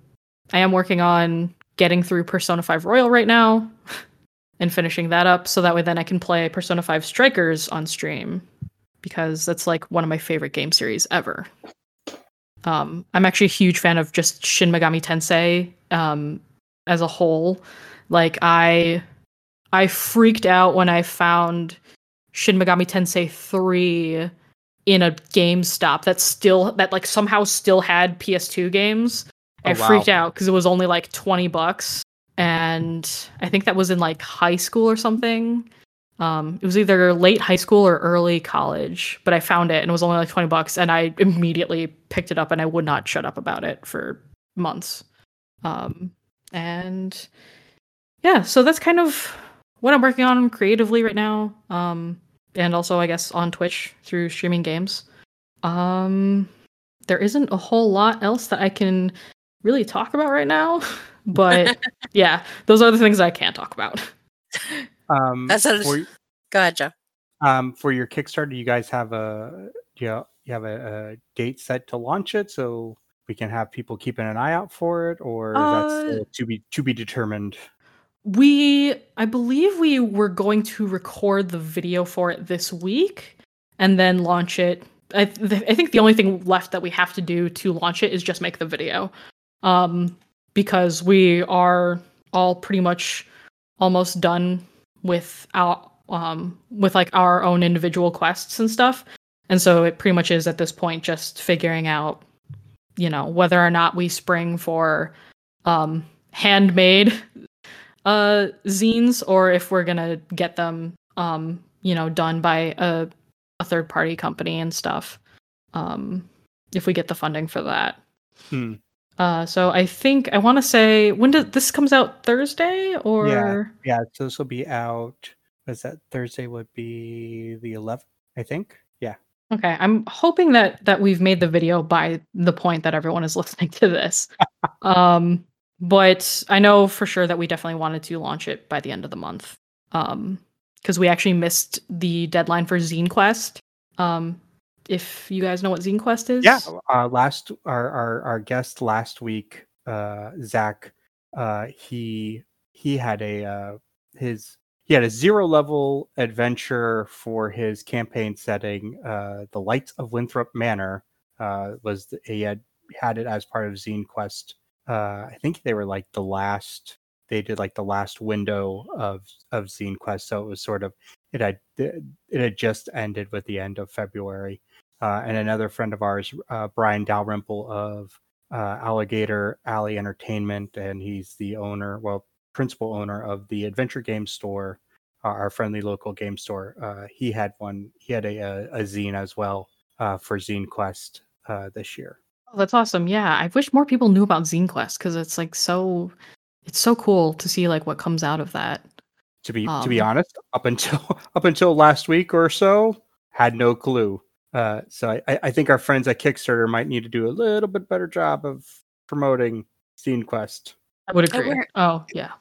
i am working on getting through persona 5 royal right now and finishing that up so that way then I can play Persona 5 Strikers on stream because that's like one of my favorite game series ever. Um, I'm actually a huge fan of just Shin Megami Tensei um, as a whole. Like I I freaked out when I found Shin Megami Tensei 3 in a GameStop that still that like somehow still had PS2 games. I Oh, wow. freaked out because it was only like 20 bucks and I think that was in like high school or something. Um, it was either late high school or early college, but I found it and it was only like 20 bucks and I immediately picked it up and I would not shut up about it for months. Um, and yeah, so that's kind of what I'm working on creatively right now. Um, and also I guess on Twitch through streaming games. Um, there isn't a whole lot else that I can really talk about right now, but yeah, those are the things I can't talk about. Um, That's a- for, Go ahead, Joe. um, for your Kickstarter, you guys have a you know, you have a, a date set to launch it, so we can have people keeping an eye out for it, or is that Uh, to be to be determined? We, I believe we were going to record the video for it this week and then launch it. I, th- I think the only thing left that we have to do to launch it is just make the video. Um, because we are all pretty much almost done with our um with like our own individual quests and stuff. And so it pretty much is at this point just figuring out you know whether or not we spring for um handmade uh zines or if we're gonna get them um you know done by a, a third party company and stuff um if we get the funding for that Hmm. Uh so i think i want to say when does this comes out thursday or Yeah, yeah so this will be out. Was that Thursday? Would be the 11th, I think. Yeah. okay i'm hoping that that we've made the video by the point that everyone is listening to this um but i know for sure that we definitely wanted to launch it by the end of the month um because we actually missed the deadline for Zine Quest. Um, if you guys know what Zine Quest is, Yeah, uh, last our, our our guest last week, uh, Zach, uh, he he had a uh, his he had a zero level adventure for his campaign setting. Uh, the Lights of Winthrop Manor uh, was the, he had had it as part of Zine Quest. Uh, I think they were like the last they did like the last window of of Zine Quest, so it was sort of it had it had just ended with the end of February. Uh, and another friend of ours, uh, Brian Dalrymple of uh, Alligator Alley Entertainment, and he's the owner, well, principal owner of the Adventure Game Store, uh, our friendly local game store. Uh, he had one, he had a, a, a zine as well uh, for Zine Quest uh, this year. Oh, that's awesome. Yeah, I wish more people knew about Zine Quest because it's like so, it's so cool to see like what comes out of that. To be to be Um, honest, up until up until last week or so, had no clue. Uh, so I, I I think our friends at Kickstarter might need to do a little bit better job of promoting Zine Quest. I would agree. Oh yeah,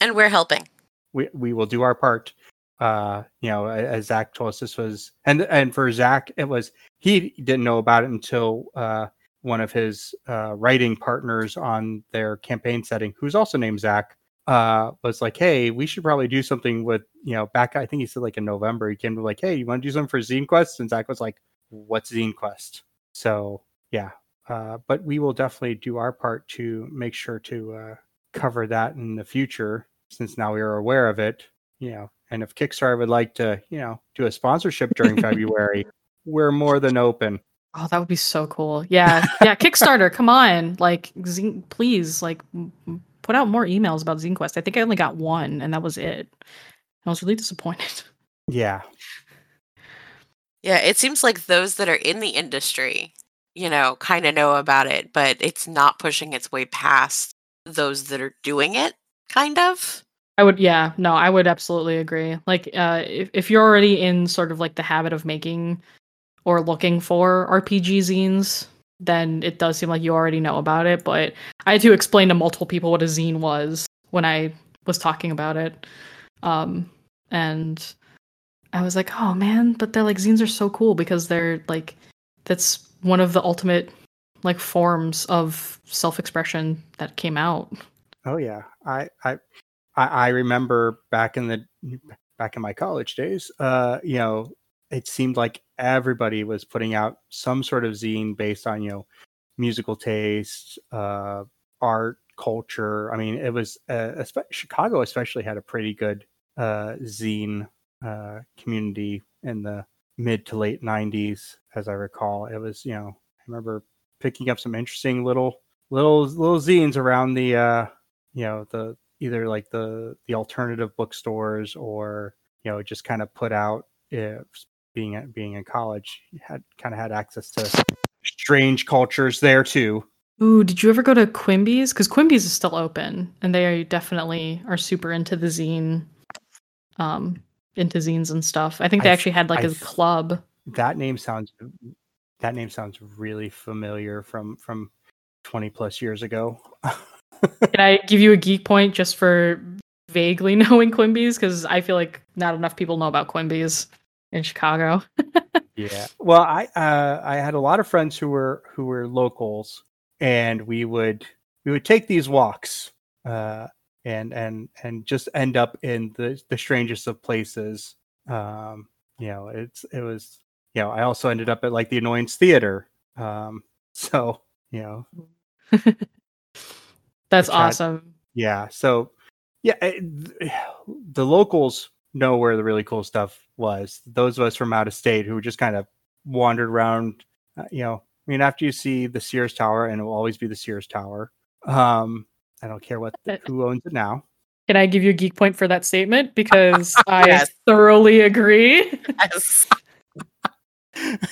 And we're helping. we we will do our part. Uh, you know, as Zach told us, this was and and for Zach, it was he didn't know about it until uh, one of his uh, writing partners on their campaign setting, who's also named Zach, uh, was like, "Hey, we should probably do something with you know." Back, I think he said like in November, he came to like, "Hey, you want to do something for Zine Quest?" And Zach was like, "What's Zine Quest?" So yeah, uh, but we will definitely do our part to make sure to uh, cover that in the future since now we are aware of it you know and if kickstarter would like to you know do a sponsorship during february we're more than open oh that would be so cool. Yeah, yeah. Kickstarter, come on, like Zine, please, like put out more emails about Zine Quest. I think I only got one, and that was it. I was really disappointed. yeah Yeah, it seems like those that are in the industry, you know, kind of know about it, but it's not pushing its way past those that are doing it, kind of. I would, yeah, no, I would absolutely agree. Like, uh, if if you're already in sort of like the habit of making or looking for RPG zines, then it does seem like you already know about it. But I had to explain to multiple people what a zine was when I was talking about it, um, and I was like, oh man, but they're like zines are so cool because they're like that's one of the ultimate like forms of self-expression that came out. oh yeah i i i, remember back in the back in my college days uh you know it seemed like everybody was putting out some sort of zine based on you know musical taste uh art culture i mean it was uh, chicago especially had a pretty good uh zine uh community in the mid to late 90s as i recall it was you know i remember picking up some interesting little little little zines around the uh you know the either like the the alternative bookstores or you know just kind of put out uh, being at being in college had kind of had access to strange cultures there too Ooh, did you ever go to Quimby's? Because Quimby's is still open, and they definitely are super into the zine, um, into zines and stuff. I think they I actually had like a club. that name sounds that name sounds really familiar from from 20 plus years ago Can I give you a geek point just for vaguely knowing Quimby's? Because I feel like not enough people know about Quimby's in Chicago. Yeah. Well, I uh, I had a lot of friends who were who were locals, and we would we would take these walks, uh, and and and just end up in the the strangest of places. Um, you know, it's it was you know I also ended up at like the Annoyance Theater. Um, so you know, That's awesome. yeah. So yeah, it, the locals know where the really cool stuff was. Those of us from out of state who just kind of wandered around, uh, you know, I mean, after you see the Sears Tower, and it will always be the Sears Tower. Um, I don't care what who owns it now. Can I give you a geek point for that statement? Because I thoroughly agree. Yes.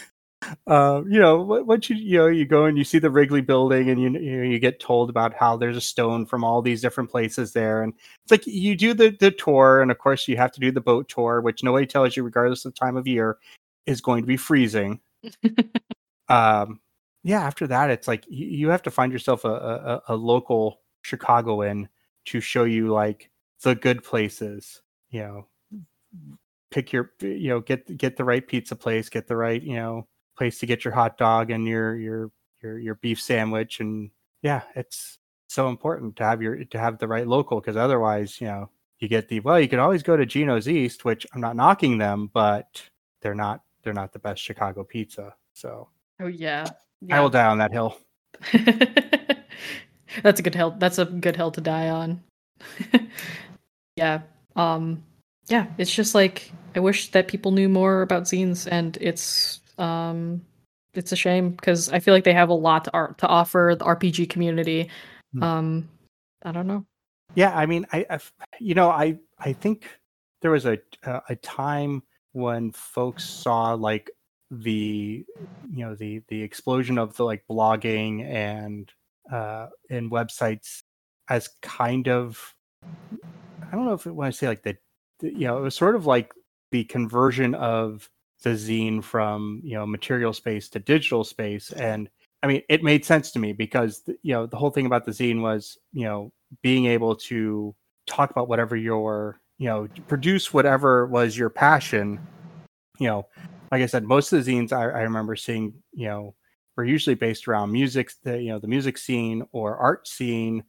uh, you know, once you you know you go and you see the Wrigley Building, and you you, know, you get told about how there's a stone from all these different places there, and it's like you do the the tour, and of course you have to do the boat tour, which nobody tells you, regardless of time of year, is going to be freezing. um, yeah, after that, it's like you, you have to find yourself a, a, a local Chicagoan to show you like the good places, you know, pick your you know get get the right pizza place, get the right you know place to get your hot dog and your your your your beef sandwich, and yeah, it's so important to have your to have the right local because otherwise, you know, you get the well, you can always go to Gino's East, which I'm not knocking them, but they're not they're not the best Chicago pizza. So Oh yeah. I will die on that hill. that's a good hill. That's a good hill to die on. yeah. Um yeah, it's just like I wish that people knew more about zines and it's um it's a shame because I feel like they have a lot to art to offer the RPG community. Hmm. Um I don't know. Yeah, I mean, I, I you know, I I think there was a a a time when folks saw like the you know the the explosion of the like blogging and uh and websites as kind of I don't know if when I say like the, the you know it was sort of like the conversion of the zine from you know material space to digital space. And I mean it made sense to me because you know the whole thing about the zine was you know being able to talk about whatever your you know produce whatever was your passion. You know like i said most of the zines i, I remember seeing you know were usually based around music the you know the music scene or art scene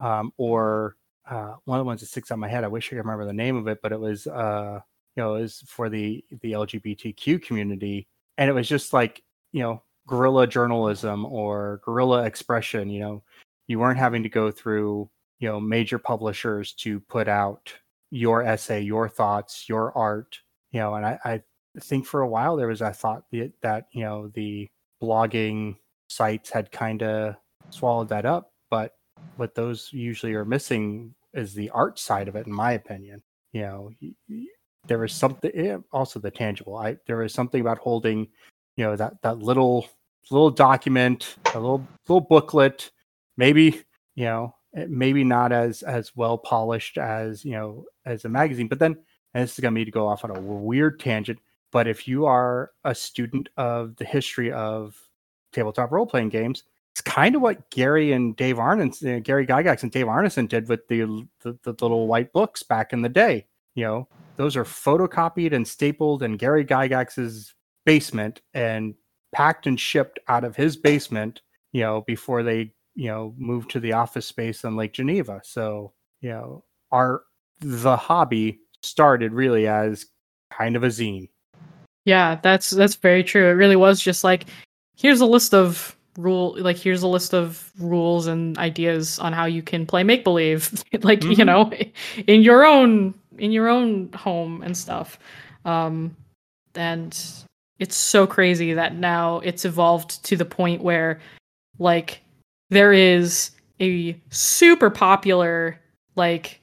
um, or uh, one of the ones that sticks in my head i wish i could remember the name of it but it was uh you know it was for the the lgbtq community. And it was just like you know guerrilla journalism or guerrilla expression you know you weren't having to go through you know major publishers to put out your essay your thoughts your art you know. And i, I think for a while there was I thought that, that you know the blogging sites had kind of swallowed that up but what those usually are missing is the art side of it in my opinion. You know there was something eh, also the tangible. I there was something about holding you know that that little little document a little little booklet maybe you know eh, maybe not as as well polished as you know as a magazine but then and this is to be to go off on a weird tangent but if you are a student of the history of tabletop role playing games it's kind of what Gary and Dave Arneson, uh, Gary Gygax and Dave Arneson did with the, the the little white books back in the day. You know, those are photocopied and stapled in Gary Gygax's basement and packed and shipped out of his basement. You know, before they you know moved to the office space in Lake Geneva. So you know, our the hobby started really as kind of a zine. Yeah, that's that's very true. It really was just like here's a list of rule like here's a list of rules and ideas on how you can play make believe like you Mhm. know in your own in your own home and stuff. Um and it's so crazy that now it's evolved to the point where like there is a super popular like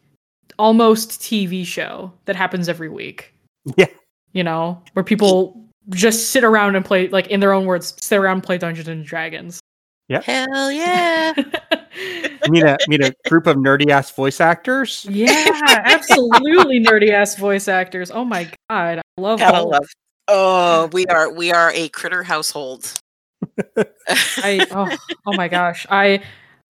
almost TV show that happens every week Yeah. You know, where people just sit around and play, like in their own words, sit around and play Dungeons and Dragons. Yeah. Hell yeah. I mean a mean a group of nerdy ass voice actors. yeah, absolutely nerdy ass voice actors. Oh my god, I love Gotta all. love. Oh, we are we are a critter household. I oh, oh my gosh, I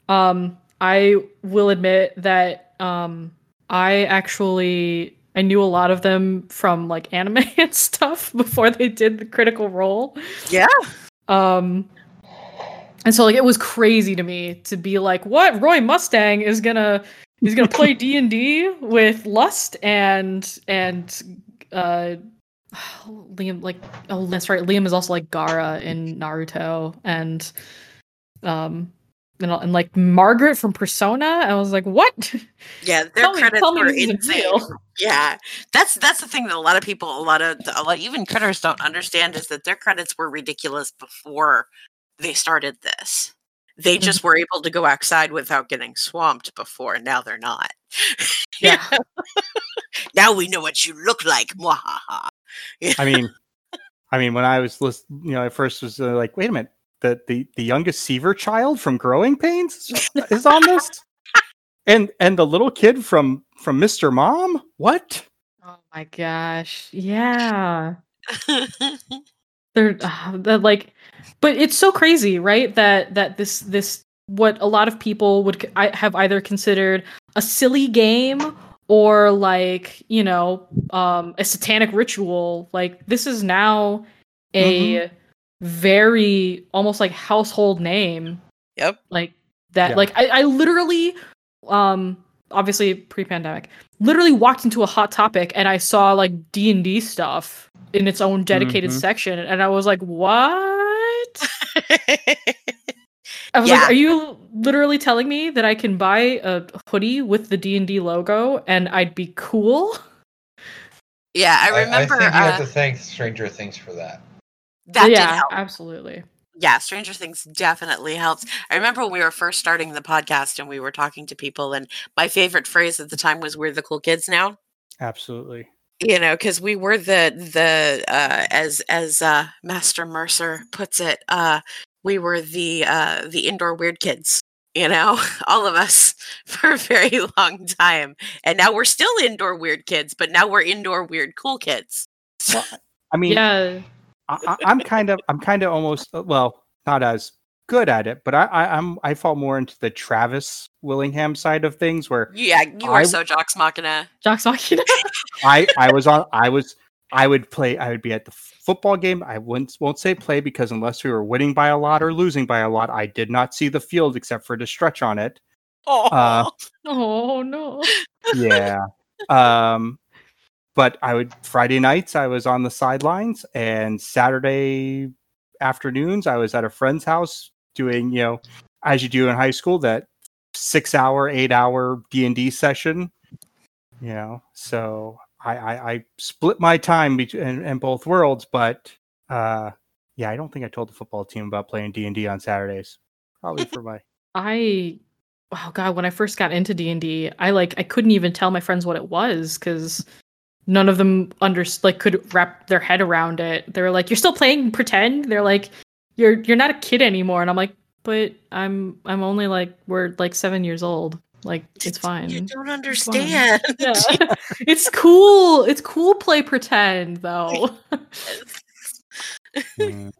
um I will admit that um I actually I knew a lot of them from like anime and stuff before they did the critical role. yeah. Um and so like it was crazy to me to be like, what Roy Mustang is gonna he's gonna play D and D with Lust and and uh Liam like oh that's right Liam is also like Gaara in Naruto and um and, and like Margaret from Persona. I was like, what? Yeah, their tell credits me were insane. Yeah, that's that's the thing that a lot of people, a lot of a lot, even critters don't understand is that their credits were ridiculous before they started this. They Mm-hmm. just were able to go outside without getting swamped before. Now they're not. Yeah. now we know what you look like. Mwahaha. I mean, I mean, when I was list, you know, I first was uh, like, wait a minute, the the the youngest Seaver child from Growing Pains is- is on this, and and the little kid from from Mr. Mom. What? Oh my gosh. Yeah. they're uh, they're like but it's so crazy right that that this this what a lot of people would c- I have either considered a silly game or like you know um a satanic ritual like this is now a very almost like household name Yep. like that Yeah. like I, I literally um obviously pre-pandemic literally walked into a hot topic and i saw like d&d stuff in its own dedicated Mhm. section and i was like what i was Yeah. like are you literally telling me that i can buy a hoodie with the d&d logo and i'd be cool yeah, I remember I, think you uh, have to thank Stranger Things for that. That did yeah help. absolutely yeah, Stranger Things definitely helps. I remember when we were first starting the podcast and we were talking to people, and my favorite phrase at the time was "We're the cool kids now." Absolutely. You know, because we were the the uh, as as uh, Master Mercer puts it, uh, we were the uh, the indoor weird kids. You know, all of us for a very long time, and now we're still indoor weird kids, but now we're indoor weird cool kids. Well, I mean, yeah I, I- I'm kind of, I'm kind of almost, uh, well, not as good at it, but I, I, I'm, I fall more into the Travis Willingham side of things, where yeah, you are I- so jocks machina. jocks Machina. I, I was on, I was, I would play, I would be at the football game. I wouldn't, won't say play because unless we were winning by a lot or losing by a lot, I did not see the field except for the stretch on it. Oh, Uh, oh no yeah. Um, but I would Friday nights I was on the sidelines, and Saturday afternoons I was at a friend's house doing you know as you do in high school that six hour, eight hour D and D session. You know, so I, I, I split my time between in, both worlds, but uh, yeah, I don't think I told the football team about playing D and D on Saturdays. Probably for my I oh god, when I first got into D&D, I like I couldn't even tell my friends what it was cuz none of them under like could wrap their head around it. They were like, "You're still playing pretend?" They're like, "You're you're not a kid anymore." And I'm like, "But I'm I'm only like we're like 7 years old. Like it's fine." You don't fine. understand. Yeah. it's cool. It's cool play pretend though. Mm.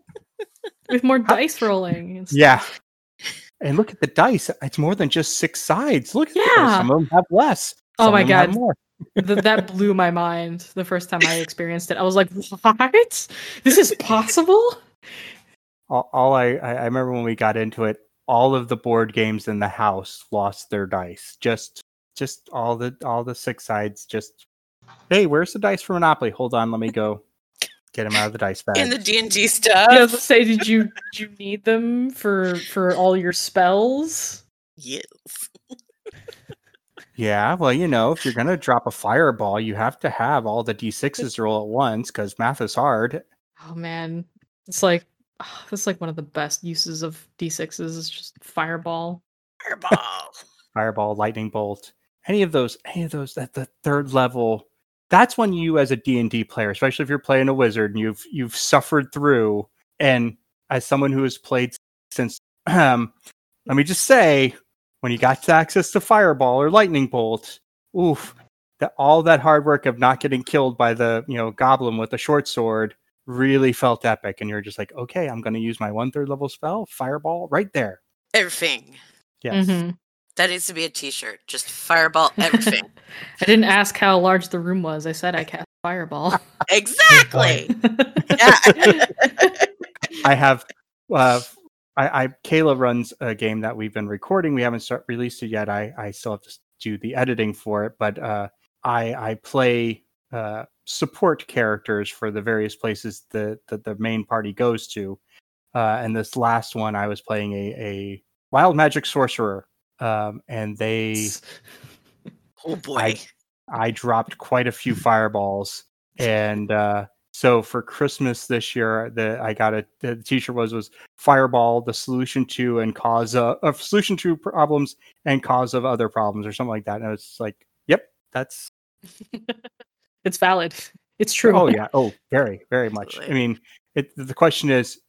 With more dice rolling. and stuff. Yeah. And look at the dice. It's more than just six sides. Look at those. Yeah. Some of them have less. Oh my of them have God. More. Th- that blew my mind the first time I experienced it. I was like, "What? This is possible?" All, all I, I I remember when we got into it, all of the board games in the house lost their dice. Just just all the all the six sides. Just hey, where's the dice for Monopoly? Hold on, let me go get them out of the dice bag. In the D and D stuff. I was gonna say, did you did you need them for for all your spells? Yes. yeah, well, you know, if you're gonna drop a fireball, you have to have all the d6s roll at once because math is hard. Oh man, it's like oh, this is like one of the best uses of d6s is just fireball. Fireball. fireball lightning bolt any of those any of those at the third level that's when you as a d&d player especially if you're playing a wizard and you've you've suffered through and as someone who has played since um let me just say when you got access to fireball or lightning bolt oof that all that hard work of not getting killed by the you know goblin with the short sword really felt epic and you're just like okay i'm going to use my one third level spell fireball right there Everything. yes Mhm. That needs to be a T-shirt. Just fireball everything. I didn't ask how large the room was. I said I cast fireball. exactly. Yeah. I have uh I, I Kaila runs a game that we've been recording. We haven't start, released it yet. I I still have to do the editing for it, but uh I I play uh support characters for the various places that that the main party goes to. Uh and this last one I was playing a a wild magic sorcerer. Um and they oh boy. I dropped quite a few fireballs, and uh, so for Christmas this year, the I got a the T-shirt was was fireball, the solution to and cause uh, a solution to problems and cause of other problems or something like that. And it's like, yep, that's it's valid. It's true. oh yeah, oh very very much. I mean, it, the question is.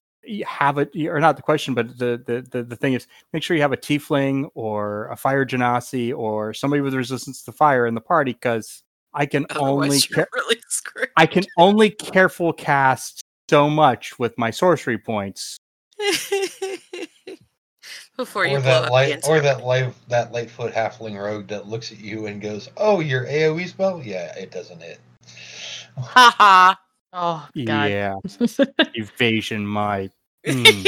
Have it, or not the question, but the, the the the thing is, make sure you have a tiefling or a fire genasi or somebody with resistance to fire in the party, because I can only Otherwise, ca- really. I can only careful cast so much with my sorcery points. before you or blow that up light, the or that light, that lightfoot halfling rogue that looks at you and goes, "Oh, your AOE spell? Yeah, it doesn't hit." Ha ha. Oh god. Yeah, evasion might. Mm.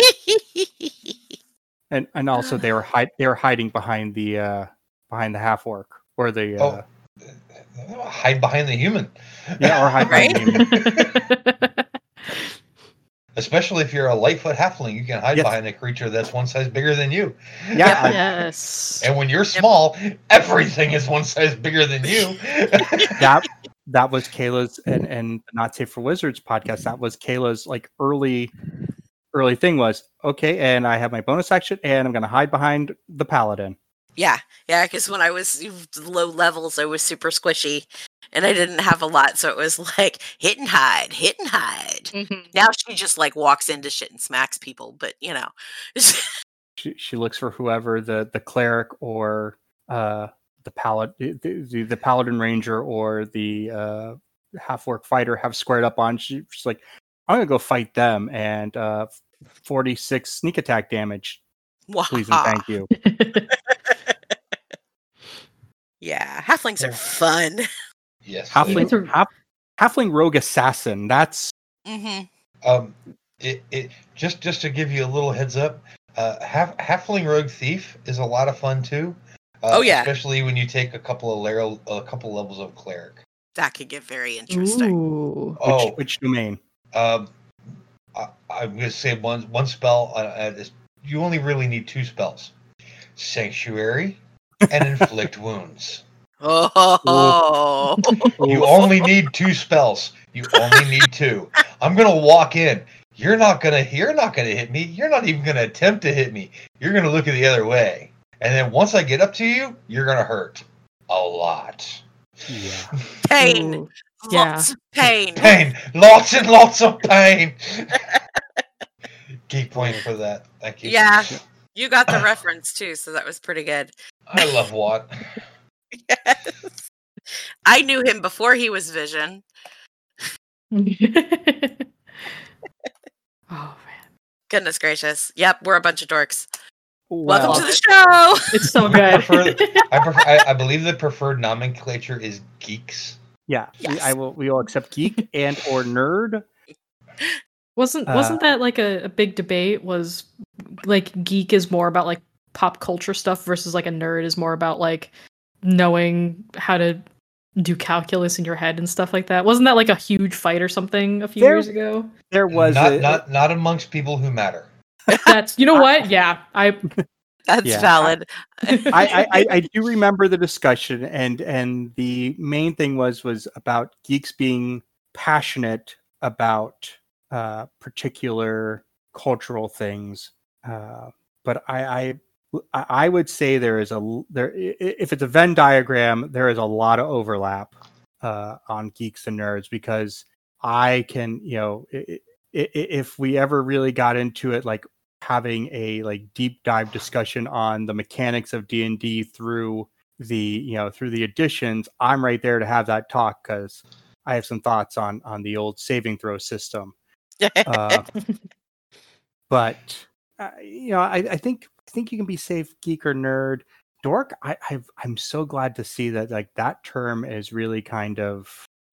and and also they were hide they were hiding behind the uh behind the half orc or the uh, Oh. Hide behind the human. yeah or hide behind the human. Especially if you're a lightfoot halfling, you can hide Yes. behind a creature that's one size bigger than you. Yeah, yes. And when you're small, everything is one size bigger than you. that that was Kaila's and and not safe for wizards podcast. That was Kaila's like early early thing was okay, and I have my bonus action, and I'm gonna hide behind the paladin. Yeah, yeah, because when I was low levels, I was super squishy and I didn't have a lot. So it was like hit and hide, hit and hide. Mhm. Now she just like walks into shit and smacks people, but you know. She she looks for whoever the the cleric or uh the paladin the, the, the paladin ranger or the uh half orc fighter have squared up on. She, she's like, I'm gonna go fight them, and uh 46 sneak attack damage, please and thank you. Yeah, halflings are fun. yes. Halfling, It's a- half, halfling rogue assassin. That's hmm Um, it, it just just to give you a little heads up, uh, half halfling rogue thief is a lot of fun too. Uh, Oh, yeah. especially when you take a couple of level a couple levels of cleric. That could get very interesting. Ooh. which, Oh, which domain? um, I, I'm gonna say one one spell. Uh, uh, is- you only really need two spells: sanctuary and inflict wounds. Oh, You only need two spells. You only need two. I'm gonna walk in. You're not gonna. You're not gonna hit me. You're not even gonna attempt to hit me. You're gonna look at the other way. And then once I get up to you, you're gonna hurt a lot. Yeah. pain. Ooh. Yeah. Lots of pain. Pain. Lots and lots of pain. Geek point for that. Thank you. Yeah, you got the reference too, so that was pretty good. I love Watt. Yes. I knew him before he was Vision. oh man, Goodness gracious. Yep, we're a bunch of dorks. Well, Welcome to the show. it's so We good. prefer- I, prefer, I, I believe the preferred nomenclature is geeks. yeah, we- I will. We will accept geek and or nerd. Wasn't Uh, wasn't that like a, a big debate? Was like geek is more about like pop culture stuff versus like a nerd is more about like knowing how to do calculus in your head and stuff like that. Wasn't that like a huge fight or something a few There- years ago? There was not a, not not amongst people who matter. That's you know what? Yeah, I That's Yeah. valid. I, I, I, I do remember the discussion, and and the main thing was was about geeks being passionate about uh, particular cultural things. Uh, but I, I I would say there is a there if it's a Venn diagram, there is a lot of overlap uh, on geeks and nerds because I can you know if we ever really got into it like having a like deep dive discussion on the mechanics of D&D through the you know through the additions I'm right there to have that talk cuz I have some thoughts on on the old saving throw system uh, but uh, you know I, I think I think you can be safe geek or nerd dork I I've, I'm so glad to see that like that term is really kind of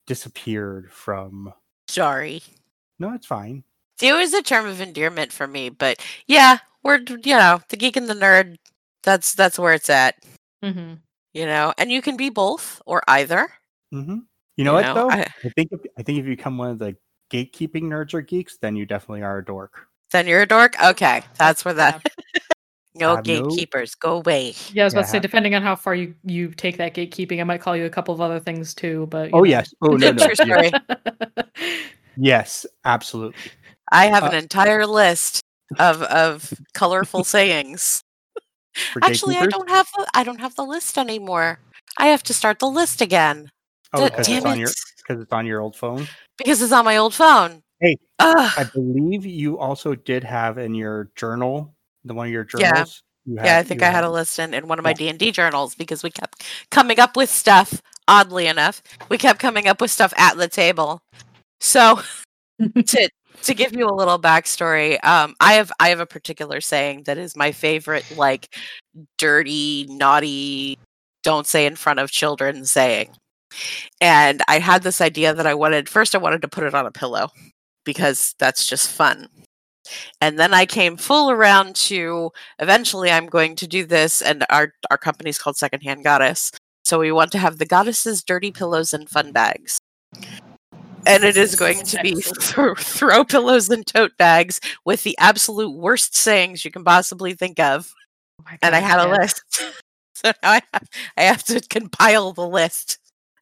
disappeared from Sorry. no it's fine See, it was a term of endearment for me, but yeah, we're you know the geek and the nerd. That's that's where it's at. Mhm. You know, and you can be both or either. hmm you know what though I- I think if, I think if you become one of the gatekeeping nerds or geeks, then you definitely are a dork. then you're a dork. Okay, that's where that. no Have no- gatekeepers, go away. Yeah, I was about Yeah, to say, depending on how far you you take that gatekeeping, I might call you a couple of other things too. But Oh know. yes. Oh no no. True yes. yes, absolutely. I have Uh, an entire list of of colorful sayings. Actually, I don't have the I don't have the list anymore. I have to start the list again. Oh, because it's on it! your because it's on your old phone. Because it's on my old phone. Hey, Ugh. I believe you also did have in your journal, the one of your Yeah. journals. you yeah, I think I had a list in, in one of my D and D journals because we kept coming up with stuff. Oddly enough, we kept coming up with stuff at the table. So to to give you a little backstory, um, I have I have a particular saying that is my favorite, like dirty, naughty, don't say in front of children saying. And I had this idea that I wanted first I wanted to put it on a pillow because that's just fun. And then I came full around to eventually I'm going to do this and our our company's called Secondhand Goddess. So we want to have the goddesses dirty pillows and fun bags. And it is going to be throw, throw pillows and tote bags with the absolute worst sayings you can possibly think of. Oh my And I God, had a list. So now I have, I have to compile the list.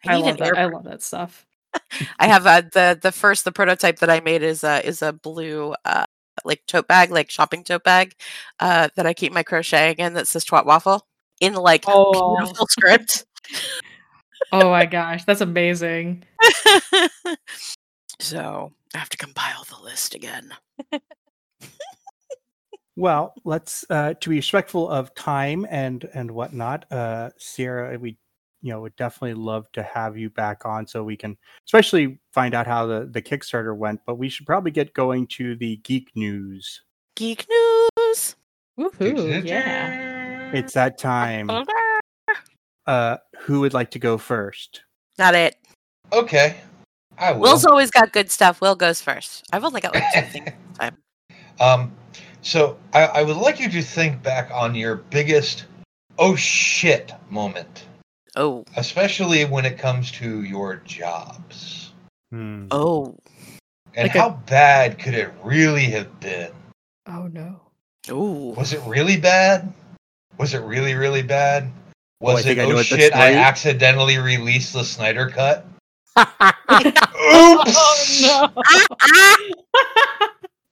I need love an that. I love that stuff. I have uh, the the first the prototype that I made is a is a blue uh like tote bag like shopping tote bag uh that I keep my crocheting in that says twat waffle in like Oh. beautiful script. Oh my gosh, that's amazing. so I have to compile the list again. Well, let's uh, to be respectful of time and and whatnot. Uh, Sierra, we you know would definitely love to have you back on so we can especially find out how the the Kickstarter went. But we should probably get going to the geek news. Geek news. Woohoo! Yeah. It's that time. Uh, who would like to go first? Not it. Okay. I will. Will's always got good stuff. Will goes first. I've only got like two things time. Um, so I, I would like you to think back on your biggest oh shit moment, Oh, especially when it comes to your jobs. Hmm. oh, And Like a- how bad could it really have been? Oh no. oh. Was it really bad? Was it really, really bad? Oh, Was think it oh shit, I accidentally released the Snyder Cut? Oops! Oh Oops! no.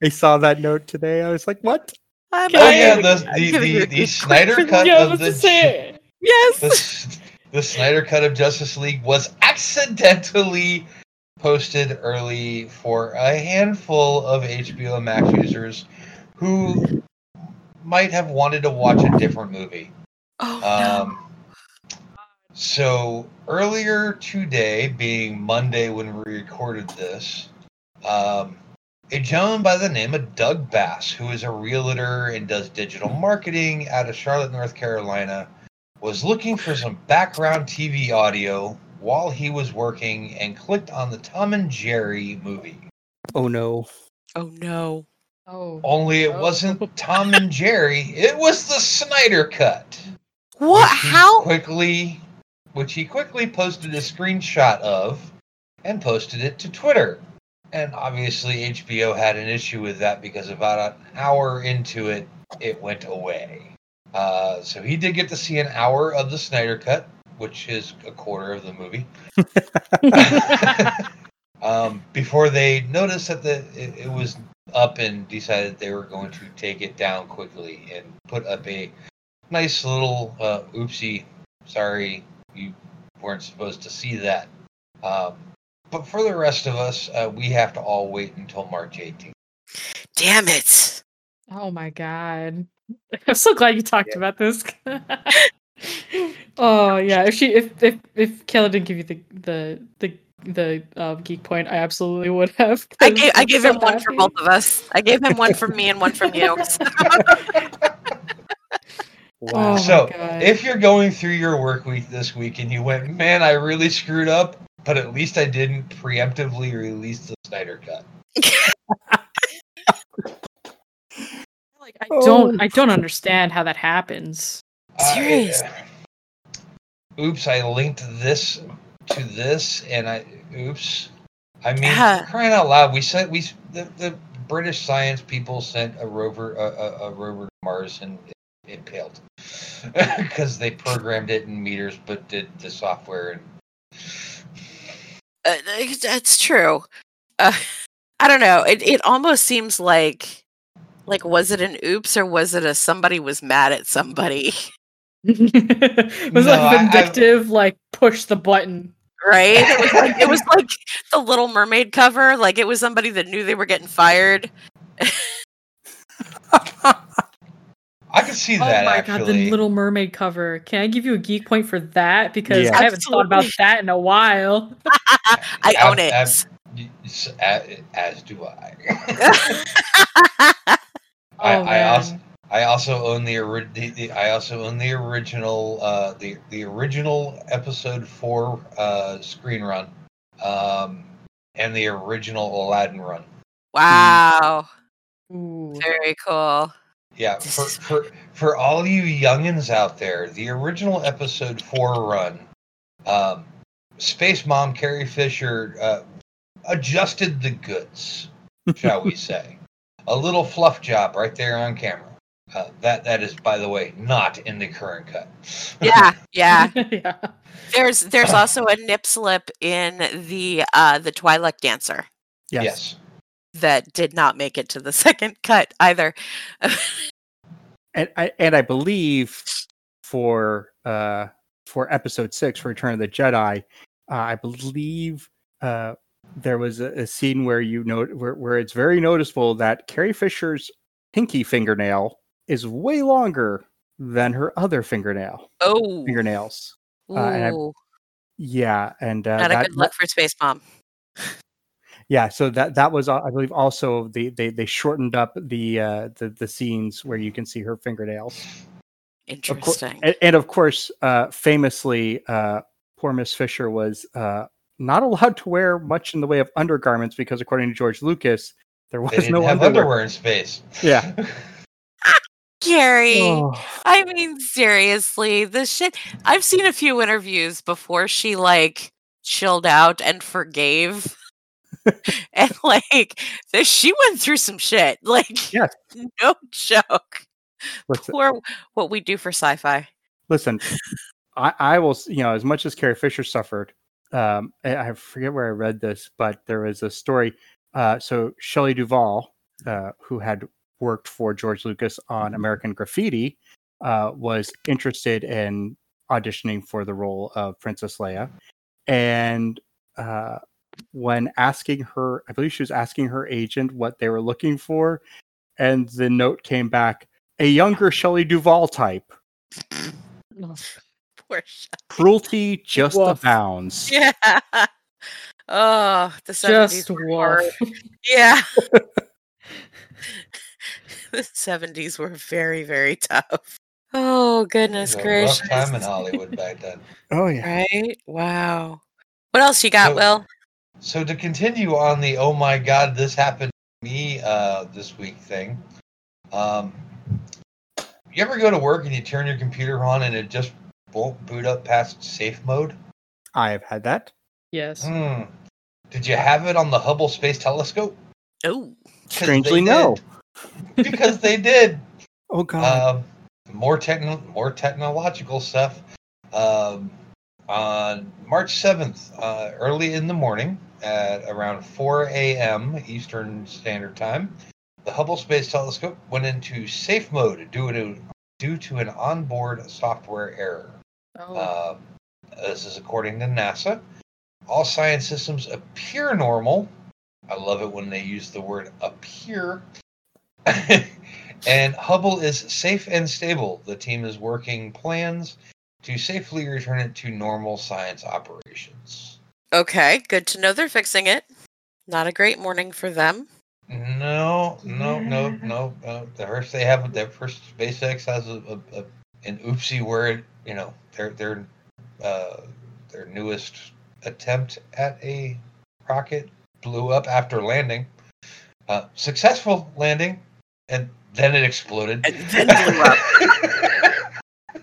I saw that note today. I was like, "What?" I'm Oh yeah, giving- the the, the, the Snyder cut yeah, of the just say it. Yes. the, S- the Snyder cut of Justice League was accidentally posted early for a handful of HBO Max users who might have wanted to watch a different movie. Oh no. Um, so earlier today, being Monday when we recorded this, um, a gentleman by the name of Doug Bass, who is a realtor and does digital marketing out of Charlotte, North Carolina, was looking for some background TV audio while he was working and clicked on the Tom and Jerry movie. Oh no! Oh no. Oh. Only it Oh. wasn't Tom and Jerry, it was the Snyder Cut. What? which How? quickly which he quickly posted a screenshot of and posted it to Twitter. And obviously HBO had an issue with that because about an hour into it it went away. Uh, so he did get to see an hour of the Snyder cut, which is a quarter of the movie. um, before they noticed that the it, it was up and decided they were going to take it down quickly and put up a nice little uh, oopsie. Sorry, you weren't supposed to see that. Um, but for the rest of us, uh, we have to all wait until March 18th. Damn it. Oh my god. I'm so glad you talked about this. oh yeah. If she if if if Kaila didn't give you the the the the uh, geek point, I absolutely would have. I 'cause gave I gave so him one for both of us. I gave him one from me and one from you. Oh Wow. my So, God. if you're going through your work week this week and you went, man, I really screwed up, but at least I didn't preemptively release the Snyder Cut. like I don't I don't understand how that happens. I- Serious. oops, I linked this to this, and I oops. I mean, Yeah. crying out loud, we sent we the, the British science people sent a rover a, a, a rover to Mars and it, it failed because they programmed it in meters but did the software and Uh, that's true. Uh, I don't know. It it almost seems like like was it an oops or was it a somebody was mad at somebody? was No, I- I- like vindictive, like push the button. Right? It was like it was like the Little Mermaid cover. Like it was somebody that knew they were getting fired. I can see Oh that my god, actually. the Little Mermaid cover. Can I give you a geek point for that? Because Yeah. I haven't thought about that in a while. I Ab- own it. ab- S- a- As, do I. Oh, I, I also I also own the, ori- the, the I also own the original uh, the the original episode four uh, screen run, um, and the original Aladdin run. wow. Ooh. Very cool. Yeah, for, for for all you youngins out there, the original episode four run, um, Space Mom Carrie Fisher uh, adjusted the goods, shall we say? A little fluff job right there on camera. Uh, that that is, by the way, not in the current cut. Yeah, yeah. yeah. There's there's also a nip slip in the uh the Twilight Dancer Yes. yes. that did not make it to the second cut either. And I and I believe for uh for episode six for Return of the Jedi, uh, I believe uh there was a, a scene where you know where, where it's very noticeable that Carrie Fisher's pinky fingernail is way longer than her other fingernail oh, fingernails. and I- Yeah, and uh, not a that, good look for Space Mom. yeah, so that that was uh, I believe also the they they shortened up the uh the the scenes where you can see her fingernails. Of Interesting. and, and of course, uh, famously, uh, poor Miss Fisher was uh, not allowed to wear much in the way of undergarments because, according to George Lucas, there was They didn't no have underwear. underwear in space. Yeah. Gary. Oh, I mean, seriously, this shit. I've seen a few interviews before she like chilled out and forgave. and like this, she went through some shit. Like, Yes. no joke. listen, Poor what we do for sci-fi. listen, I, I will. You know, as much as Carrie Fisher suffered, um, I, forget where I read this, but there was a story. Uh, so Shelley Duvall, uh, who had worked for George Lucas on American Graffiti, uh, was interested in auditioning for the role of Princess Leia, and uh, when asking her, I believe she was asking her agent what they were looking for, and the note came back: a younger Shelley Duvall type. Poor. Cruelty just Woof. abounds. Yeah. Oh, the 70s Just were Yeah. the 70s were very, very tough. Oh, goodness was a gracious. rough time in Hollywood back then. Oh yeah. Right? Wow. What else you got, So- Will? So to continue on the oh my god, this happened to me uh, this week thing. Um, you ever go to work and you turn your computer on and it just won't boot up past safe mode? I have had that. Yes. Hmm. Did you have it on the Hubble Space Telescope? Oh, Strangely, no. because they did. Oh god. Um, more techno, more technological stuff. Um, on March seventh, uh, early in the morning, at around 4 a.m. Eastern Standard Time, the Hubble Space Telescope went into safe mode due to due to an onboard software error. Oh. Um, this is according to NASA. All science systems appear normal. I love it when they use the word appear. and Hubble is safe and stable. The team is working plans to safely return it to normal science operations. okay. Good to know they're fixing it. Not a great morning for them. No, no, no, no. no. The first they have, the first SpaceX has a, a, a an oopsie where it, you know their their uh, their newest attempt at a rocket blew up after landing. Uh, successful landing, and then it exploded. And then blew up.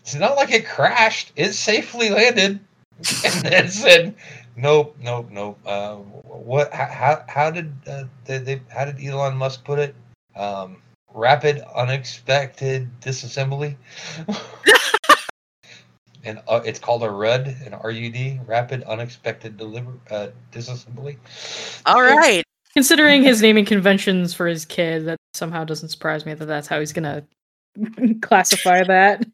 it's not like it crashed. It safely landed, and then said, "Nope, nope, nope." Uh, what? How? How did uh, they, they? How did Elon Musk put it? Um, rapid, unexpected disassembly. and uh, it's called a RUD, an RUD, rapid, unexpected deliver uh, disassembly. All right. Considering his naming conventions for his kid, that somehow doesn't surprise me that that's how he's gonna classify that.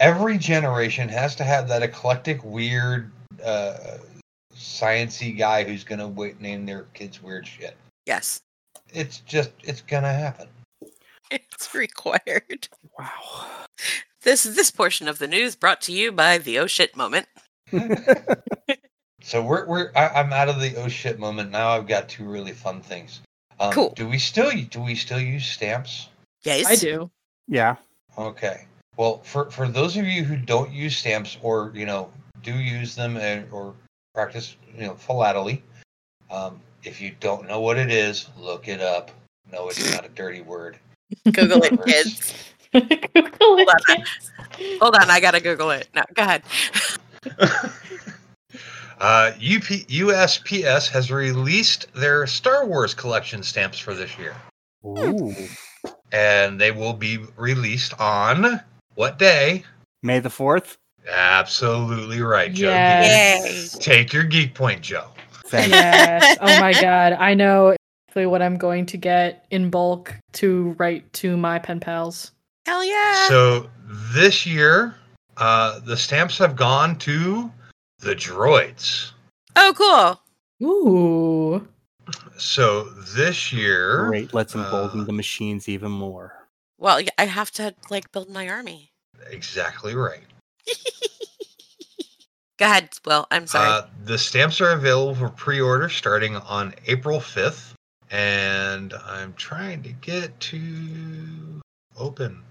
every generation has to have that eclectic, weird, uh, sciency guy who's gonna wait, name their kids weird shit. Yes. It's just, it's gonna happen. It's required. wow. This this portion of the news brought to you by the oh shit moment. So we're we're I, I'm out of the oh shit moment now. I've got two really fun things. Um, Cool. Do we still do we still use stamps? Yes. I do. Yeah. Okay. Well, for for those of you who don't use stamps or you know do use them and, or practice you know philately, um, if you don't know what it is, look it up. No, it's not a dirty word. Google it, kids. Google it, on. Hold on, I gotta Google it. No, go ahead. Uh, UP, USPS has released their Star Wars collection stamps for this year, Ooh. and they will be released on what day? May the fourth. Absolutely right, Joe. Yes. Yay. Take your geek point, Joe. Thank yes. Oh my god. I know exactly what I'm going to get in bulk to write to my pen pals. Hell yeah. So this year, uh, the stamps have gone to the droids. oh, cool. Ooh. So this year, Great. Let's embolden uh, the machines even more. Well, I have to like build my army. exactly right. Go ahead, Will. I'm sorry. Uh, the stamps are available for pre-order starting on April 5th, and I'm trying to get to open.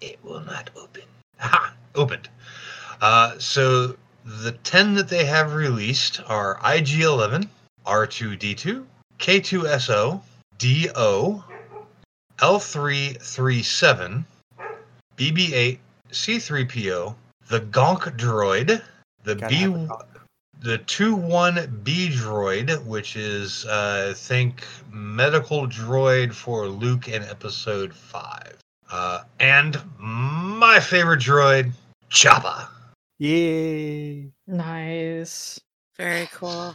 It will not open. Ha! Opened. Uh, so the 10 that they have released are IG-11, R2D2, K2SO, DO, L337, BB-8, C3PO, the Gonk droid, the Gotta B, have a dog. the two one B droid, which is uh, I think medical droid for Luke in Episode Five, uh, and my favorite droid, Chopper. Yay. Nice. Very cool.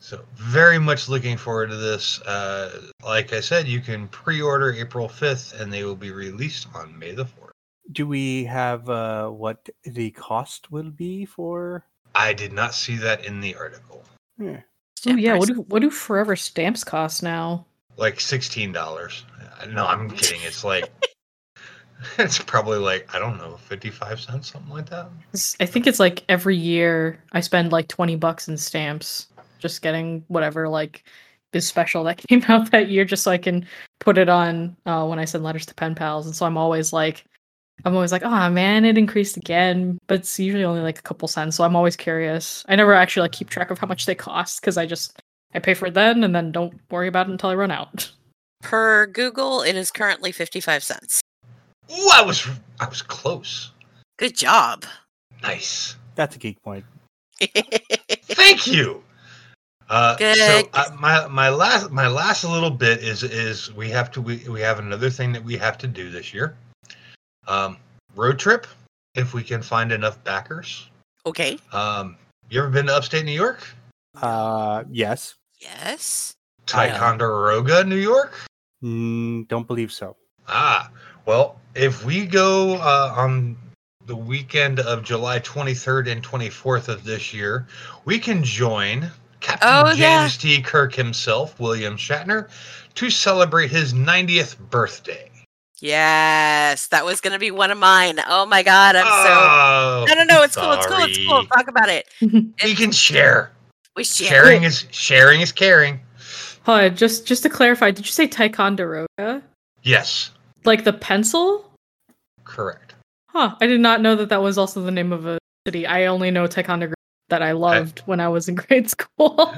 So very much looking forward to this. Uh, like I said, you can pre-order April fifth, and they will be released on May the fourth. Do we have uh, what the cost will be for? I did not see that in the article. Yeah. Oh yeah, what do what do forever stamps cost now? Like sixteen dollars. No, I'm kidding. It's like it's probably like I don't know, fifty-five cents, something like that. I think it's like every year I spend like 20 bucks in stamps just getting whatever like is special that came out that year just so I can put it on uh, when I send letters to pen pals. And so I'm always like I'm always like, oh man, it increased again, but it's usually only like a couple cents. So I'm always curious. I never actually like keep track of how much they cost because I just I pay for it then and then don't worry about it until I run out. Per Google, it is currently 55 cents. Ooh, I was I was close. Good job. Nice. That's a geek point. Thank you. Uh, so uh, my my last my last little bit is is we have to we, we have another thing that we have to do this year. Um, road trip if we can find enough backers. okay. Um, you ever been to upstate New York? Uh, yes. Yes. Ticonderoga, New York. Mm, don't believe so. Ah, well, if we go uh, on the weekend of July 23rd and 24th of this year, we can join Captain Oh, James yeah. T. Kirk himself, William Shatner, to celebrate his 90th birthday. Yes. That was going to be one of mine. Oh my God. I'm oh, so. No, no, no. It's cool. It's cool. It's cool. Talk about it. We can share. We share. Sharing is sharing is caring. Hold on, just just to clarify, did you say Ticonderoga? Yes, Like the pencil? correct. Huh. I did not know that that was also the name of a city. I only know Ticonderoga that I loved when I was in grade school.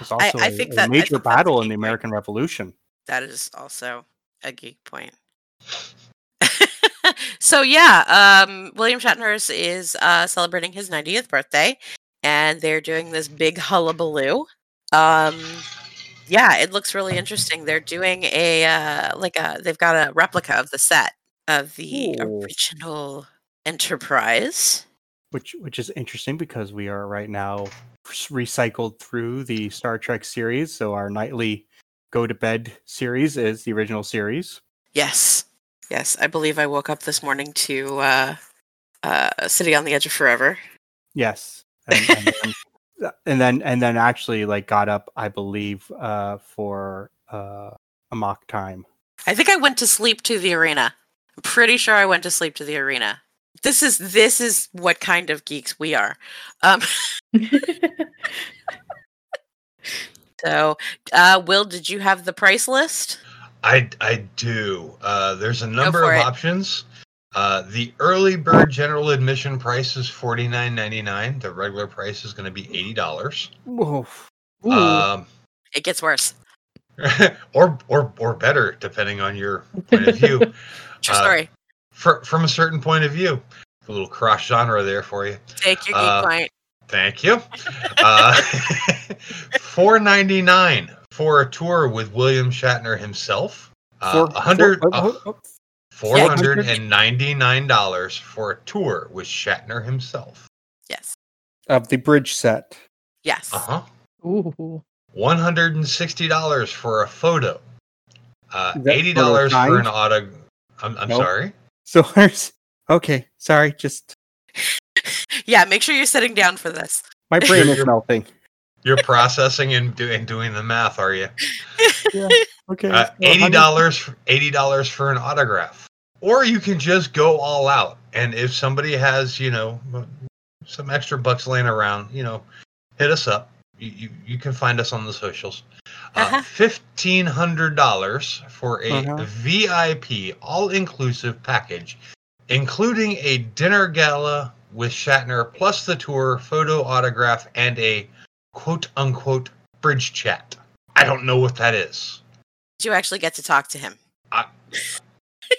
It's also I a- think a that- I major think battle in geek the point. American Revolution. That is also a geek point. so yeah, um, William Shatner is, is uh, celebrating his 90th birthday, and they're doing this big hullabaloo. Um, yeah, it looks really interesting. They're doing a uh, like a they've got a replica of the set of the Ooh. original Enterprise. which which is interesting because we are right now recycled through the Star Trek series. So our nightly go to bed series is the original series. Yes, yes, I believe I woke up this morning to uh, uh, City on the Edge of Forever. Yes, and, and, and then and then actually like got up, I believe, uh, for uh, Amok Time. I think I went to sleep to the arena. I'm pretty sure I went to sleep to the arena. This is this is what kind of geeks we are. Um, so, uh, Will, did you have the price list? I I do. Uh, there's a number of it. options. Uh, the early bird general admission price is forty nine ninety nine. The regular price is going to be eighty dollars. Whoa. Um, It gets worse. or or or better, depending on your point of view. True Uh, story. For, from a certain point of view, a little cross genre there for you. Take your geek uh, point. Thank you. Uh, Four ninety nine for a tour with William Shatner himself. Uh, Four- a hundred. four- oh, oh, Four hundred and ninety nine dollars for a tour with Shatner himself. Yes. of the bridge set. Yes. Uh huh. Ooh. One hundred and sixty dollars for a photo. Uh, Eighty dollars for an signed? auto. I'm, I'm Nope. sorry. So there's okay. Sorry, just Yeah. Make sure you're sitting down for this. my brain is You're- melting. You're processing and, do, and doing the math, are you? Yeah. Okay. Uh, eighty dollars. Eighty dollars for an autograph. Or you can just go all out, and if somebody has, you know, some extra bucks laying around, you know, hit us up. You you, you can find us on the socials. Uh, Uh-huh. Fifteen hundred dollars for a Uh-huh. VIP all-inclusive package, including a dinner gala with Shatner, plus the tour, photo, autograph, and a quote-unquote bridge chat. I don't know what that is. Did you actually get to talk to him?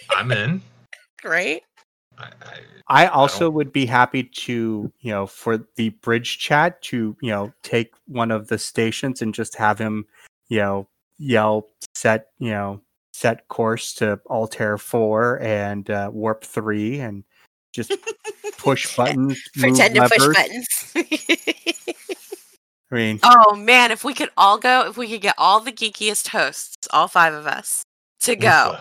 I'm in. Great. I, I, I also would be happy to, you know, for the bridge chat to, you know, take one of the stations and just have him, you know, yell set, you know, set course to Altair 4 and uh, Warp 3 and just push buttons, Pretend to push buttons. I mean, oh man, if we could all go, if we could get all the geekiest hosts, all five of us, to go,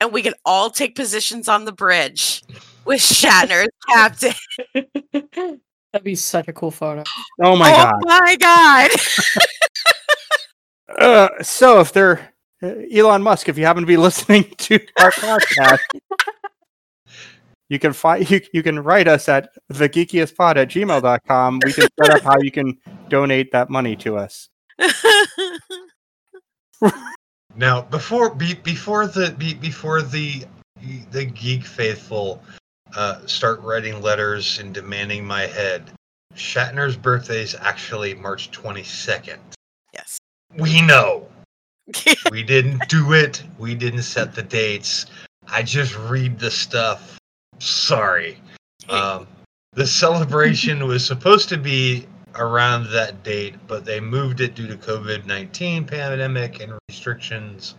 and we can all take positions on the bridge with Shatner as captain. That'd be such a cool photo. oh my oh god. Oh my god! Uh, so if they're uh, Elon Musk, if you happen to be listening to our podcast, you can find you, you can write us at thegeekiestpod at gmail.com. We can set up how you can donate that money to us. Now, before be, before the be, before the the geek faithful uh, start writing letters and demanding my head, Shatner's birthday is actually March twenty second. yes. We know we didn't do it. We didn't set the dates. I just read the stuff. Sorry. Um, the celebration was supposed to be around that date, but they moved it due to COVID 19 pandemic and restrictions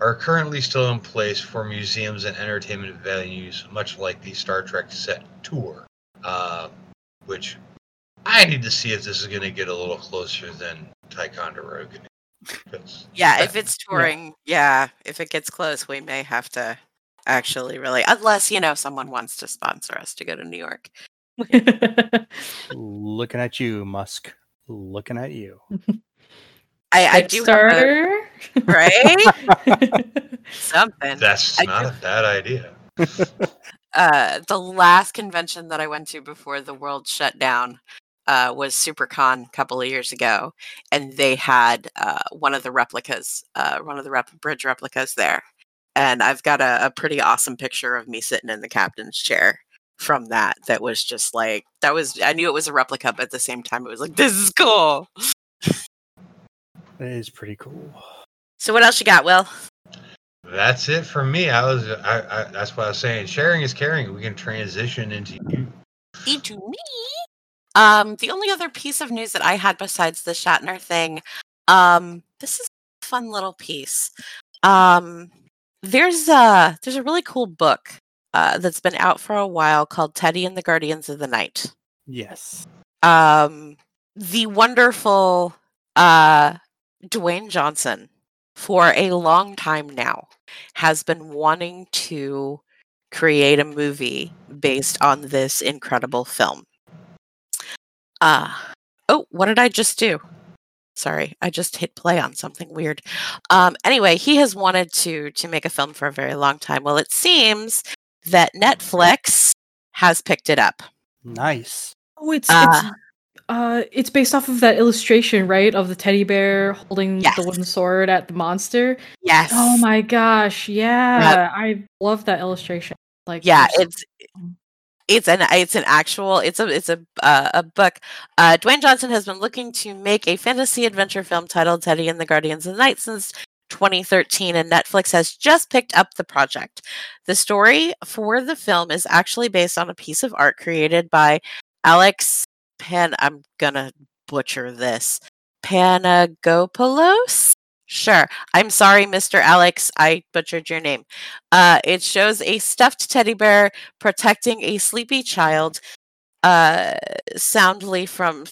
are currently still in place for museums and entertainment venues, much like the Star Trek set tour, uh, which I need to see if this is going to get a little closer than Ticonderoga. yeah, if it's touring, yeah, if it gets close, we may have to actually really, unless you know someone wants to sponsor us to go to New York. Looking at you, Musk. Looking at you. I, I do have a, Kickstarter. right something. that's I not do- a bad idea. uh, the last convention that I went to before the world shut down uh, was SuperCon a couple of years ago, and they had uh, one of the replicas, uh, one of the rep- bridge replicas there, and I've got a, a pretty awesome picture of me sitting in the captain's chair from that. That was just like that was. I knew it was a replica, but at the same time, it was like this is cool. That is pretty cool. So what else you got, Will? That's it for me. I was, I, I, that's what I was saying. Sharing is caring. We can transition into you. into me. Um, the only other piece of news that I had besides the Shatner thing, um, this is a fun little piece. Um, there's a there's a really cool book uh, that's been out for a while called Teddy and the Guardians of the Night. Yes. Um, the wonderful uh, Dwayne Johnson, for a long time now, has been wanting to create a movie based on this incredible film. Uh, oh, what did I just do? Sorry, I just hit play on something weird. Um, anyway, he has wanted to to make a film for a very long time. Well, it seems that Netflix has picked it up. Nice. Oh, it's Uh, it's uh it's based off of that illustration, right? Of the teddy bear holding Yes. the wooden sword at the monster. Yes. Oh my gosh, yeah. I love that illustration. Like yeah there's- it's it's an it's an actual it's a it's a uh, a book uh dwayne johnson has been looking to make a fantasy adventure film titled teddy and the guardians of the night since 2013 and netflix has just picked up the project the story for the film is actually based on a piece of art created by alex pan i'm gonna butcher this panagopoulos Sure. I'm sorry, Mr. Alex. I butchered your name. Uh, it shows a stuffed teddy bear protecting a sleepy child uh, soundly from.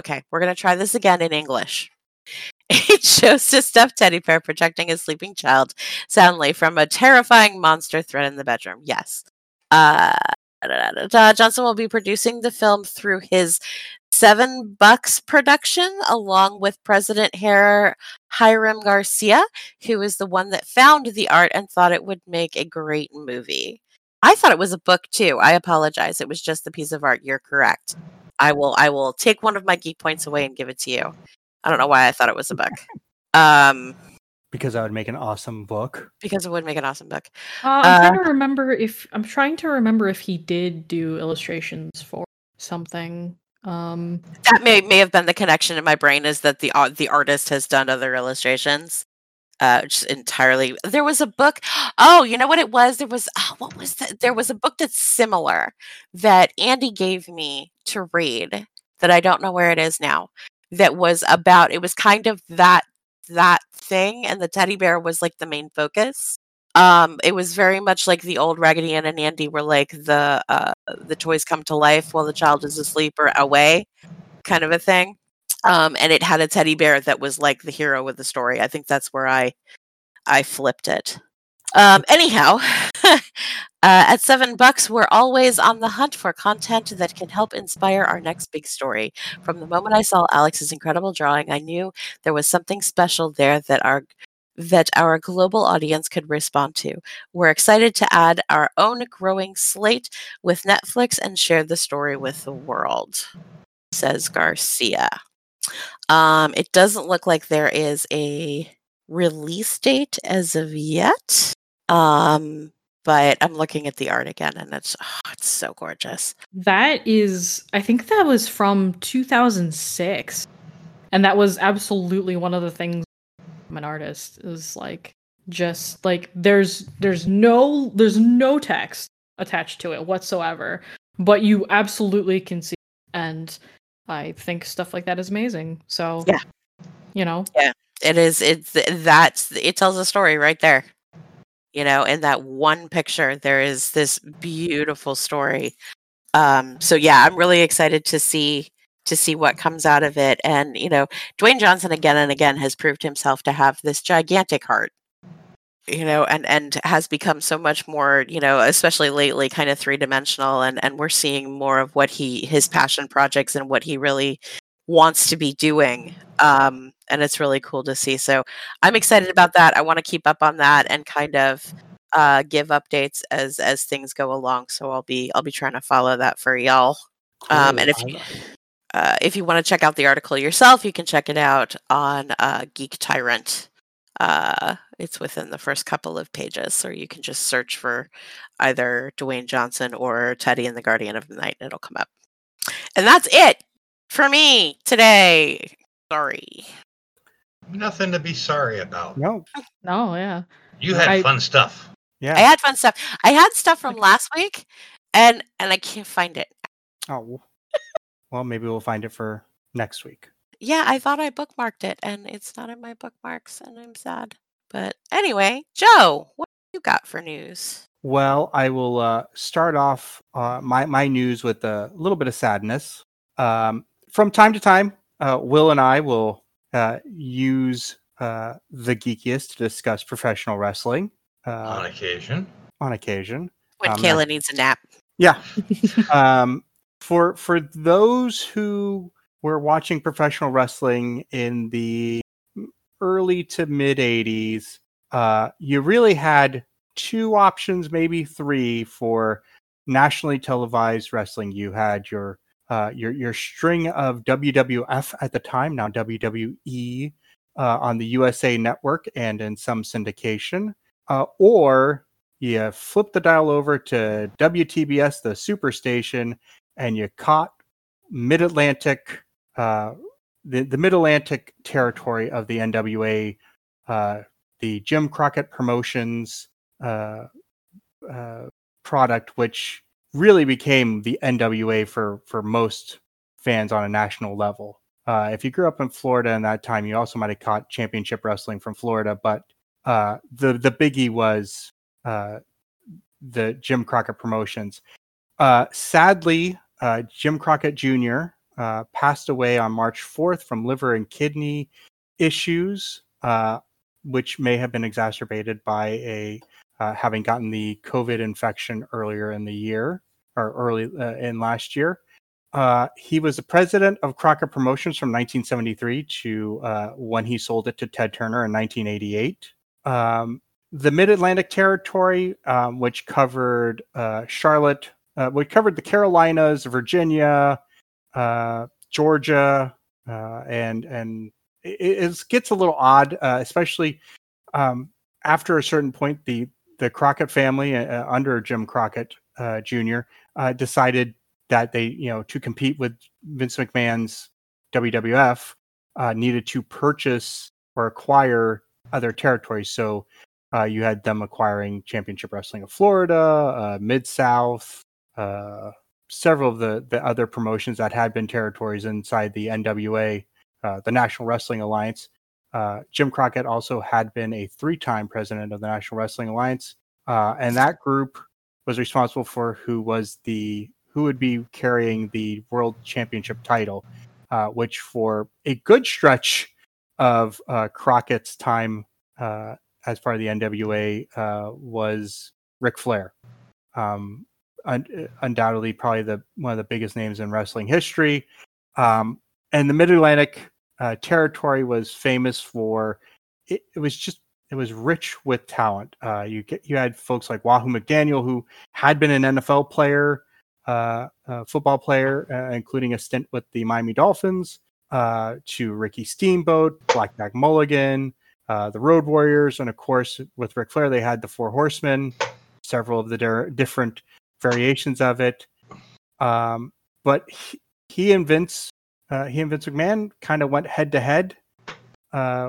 Okay, we're going to try this again in English. It shows a stuffed teddy bear protecting a sleeping child soundly from a terrifying monster threat in the bedroom. Yes. Uh. Johnson will be producing the film through his Seven Bucks production, along with President Hair Hiram Garcia, who is the one that found the art and thought it would make a great movie. I thought it was a book too. I apologize. It was just the piece of art. You're correct. I will I will take one of my geek points away and give it to you. I don't know why I thought it was a book. Um Because I would make an awesome book. because it would make an awesome book. Uh, I'm Uh, trying to remember if I'm trying to remember if he did do illustrations for something. Um, That may may have been the connection in my brain is that the au- the artist has done other illustrations. Uh, just entirely. There was a book. Oh, you know what it was? There was oh, what was that? There was a book that's similar that Andy gave me to read that I don't know where it is now. That was about. It was kind of that that thing, and the teddy bear was like the main focus. Um, it was very much like the old Raggedy Ann and Andy were like the uh, the toys come to life while the child is asleep or away, kind of a thing. Um, and it had a teddy bear that was like the hero of the story. I think that's where I I flipped it. Um, anyhow, uh, at seven bucks, we're always on the hunt for content that can help inspire our next big story. From the moment I saw Alex's incredible drawing, I knew there was something special there that our that our global audience could respond to. We're excited to add our own growing slate with Netflix and share the story with the world, says Garcia. Um, it doesn't look like there is a release date as of yet. Um, but I'm looking at the art again and it's oh, it's so gorgeous. that is, I think that was from 2006, and that was absolutely one of the things. I'm an artist is like just like there's there's no there's no text attached to it whatsoever, but you absolutely can see, and I think stuff like that is amazing. So Yeah. you know, Yeah. It is it's that's it tells a story right there. You know, in that one picture there is this beautiful story. Um so yeah, I'm really excited to see to see what comes out of it and you know, Dwayne Johnson again and again has proved himself to have this gigantic heart. You know, and and has become so much more, you know, especially lately kind of three-dimensional and and we're seeing more of what he his passion projects and what he really wants to be doing. Um and it's really cool to see. So I'm excited about that. I want to keep up on that and kind of uh, give updates as as things go along. So I'll be I'll be trying to follow that for y'all. Um, and if you, uh, if you want to check out the article yourself, you can check it out on uh, Geek Tyrant. Uh, it's within the first couple of pages, or you can just search for either Dwayne Johnson or Teddy and the Guardian of the Night, and it'll come up. And that's it for me today. Sorry. Nothing to be sorry about. no, no, yeah. You had I- fun stuff. yeah. I had fun stuff. I had stuff from last week, and and I can't find it. oh, well, maybe we'll find it for next week. Yeah, I thought I bookmarked it, and it's not in my bookmarks, and I'm sad. But anyway, Joe, what you got for news? Well, I will uh, start off uh, my my news with a little bit of sadness. Um, from time to time, uh, Will and I will uh, use uh, the geekiest to discuss professional wrestling on uh, occasion. on occasion. When Um, Kaila needs a nap. Yeah. um, for for those who were watching professional wrestling in the early to mid '80s, uh, you really had two options, maybe three, for nationally televised wrestling. You had your uh, your your string of WWF at the time, now WWE, uh, on the USA Network and in some syndication, uh, or you flip the dial over to WTBS, the superstation, and you caught Mid Atlantic, uh, the the Mid Atlantic territory of the NWA, uh, the Jim Crockett Promotions product, which really became the NWA for for most fans on a national level. Uh, if you grew up in Florida in that time, you also might have caught championship wrestling from Florida, but uh, the the biggie was uh, the Jim Crockett Promotions. Uh, sadly, uh, Jim Crockett Jr. Uh, passed away on March 4th from liver and kidney issues, which may have been exacerbated by a uh, having gotten the COVID infection earlier in the year or early uh, in last year. Uh, he was the president of Crockett Promotions from 1973 to uh, when he sold it to Ted Turner in 1988. Um, the Mid Atlantic Territory, um, which covered uh, Charlotte, uh, we covered the Carolinas, Virginia, Georgia, and and it, it, gets a little odd, especially um, after a certain point. The the Crockett family uh, uh, under Jim Crockett uh, Jr. Uh, decided that they, you know, to compete with Vince McMahon's WWF, uh, needed to purchase or acquire other territories. So uh, you had them acquiring Championship Wrestling of Florida, Mid South, several of the the other promotions that had been territories inside the NWA, the National Wrestling Alliance. Uh, Jim Crockett also had been a three time president of the National Wrestling Alliance. Uh, and that group was responsible for who was the who would be carrying the world championship title, uh, which for a good stretch of uh, Crockett's time uh, as part of the NWA was Ric Flair. Um, un- undoubtedly, probably the one of the biggest names in wrestling history. Um, and the Mid Atlantic uh, territory was famous for it, it, was just it was rich with talent. Uh, you get you had folks like Wahoo McDaniel who had been an NFL player, uh, football player, uh, including a stint with the Miami Dolphins. Uh, to Ricky Steamboat, Black Blackjack Mulligan, uh, the Road Warriors, and of course with Ric Flair they had the Four Horsemen, several of the der- different variations of it. Um, but he, he and Vince uh, he and Vince McMahon kind of went head to head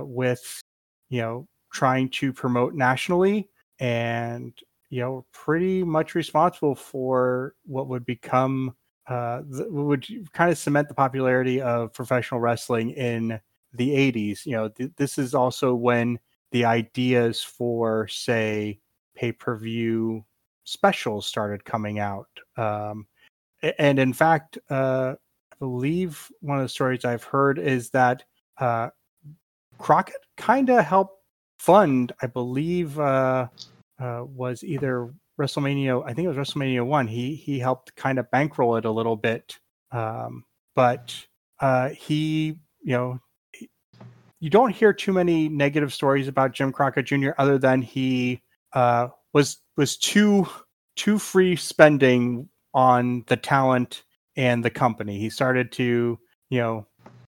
with, you know, trying to promote nationally and, you know, pretty much responsible for what would become, uh, the, would kind of cement the popularity of professional wrestling in the 80s. You know, th- this is also when the ideas for, say, pay per view specials started coming out. Um, and in fact, uh, believe one of the stories I've heard is that uh, Crockett kind of helped fund, I believe, uh, uh, was either WrestleMania. I think it was WrestleMania one. He he helped kind of bankroll it a little bit, um, but uh, he, you know, you don't hear too many negative stories about Jim Crockett Jr. other than he uh, was was too too free spending on the talent and the company. He started to, you know,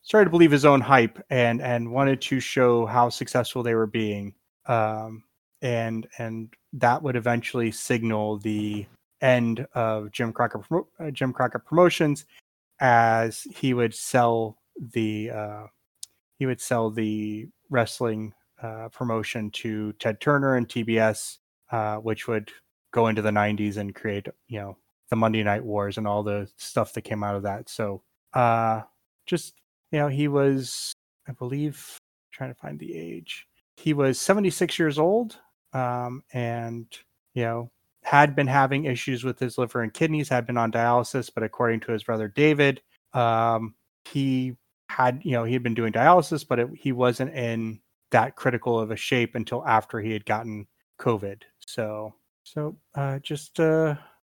started to believe his own hype and and wanted to show how successful they were being. Um, and and that would eventually signal the end of Jim Crocker uh, Jim Crockett Promotions as he would sell the uh, he would sell the wrestling uh, promotion to Ted Turner and TBS, uh, which would go into the 90s and create you know the Monday Night Wars and all the stuff that came out of that. So, uh, just you know, he was, I believe, trying to find the age. He was 76 years old, um, and you know, had been having issues with his liver and kidneys, had been on dialysis, but according to his brother David, um, he had, you know, he had been doing dialysis, but it, he wasn't in that critical of a shape until after he had gotten COVID. So, so uh, just uh,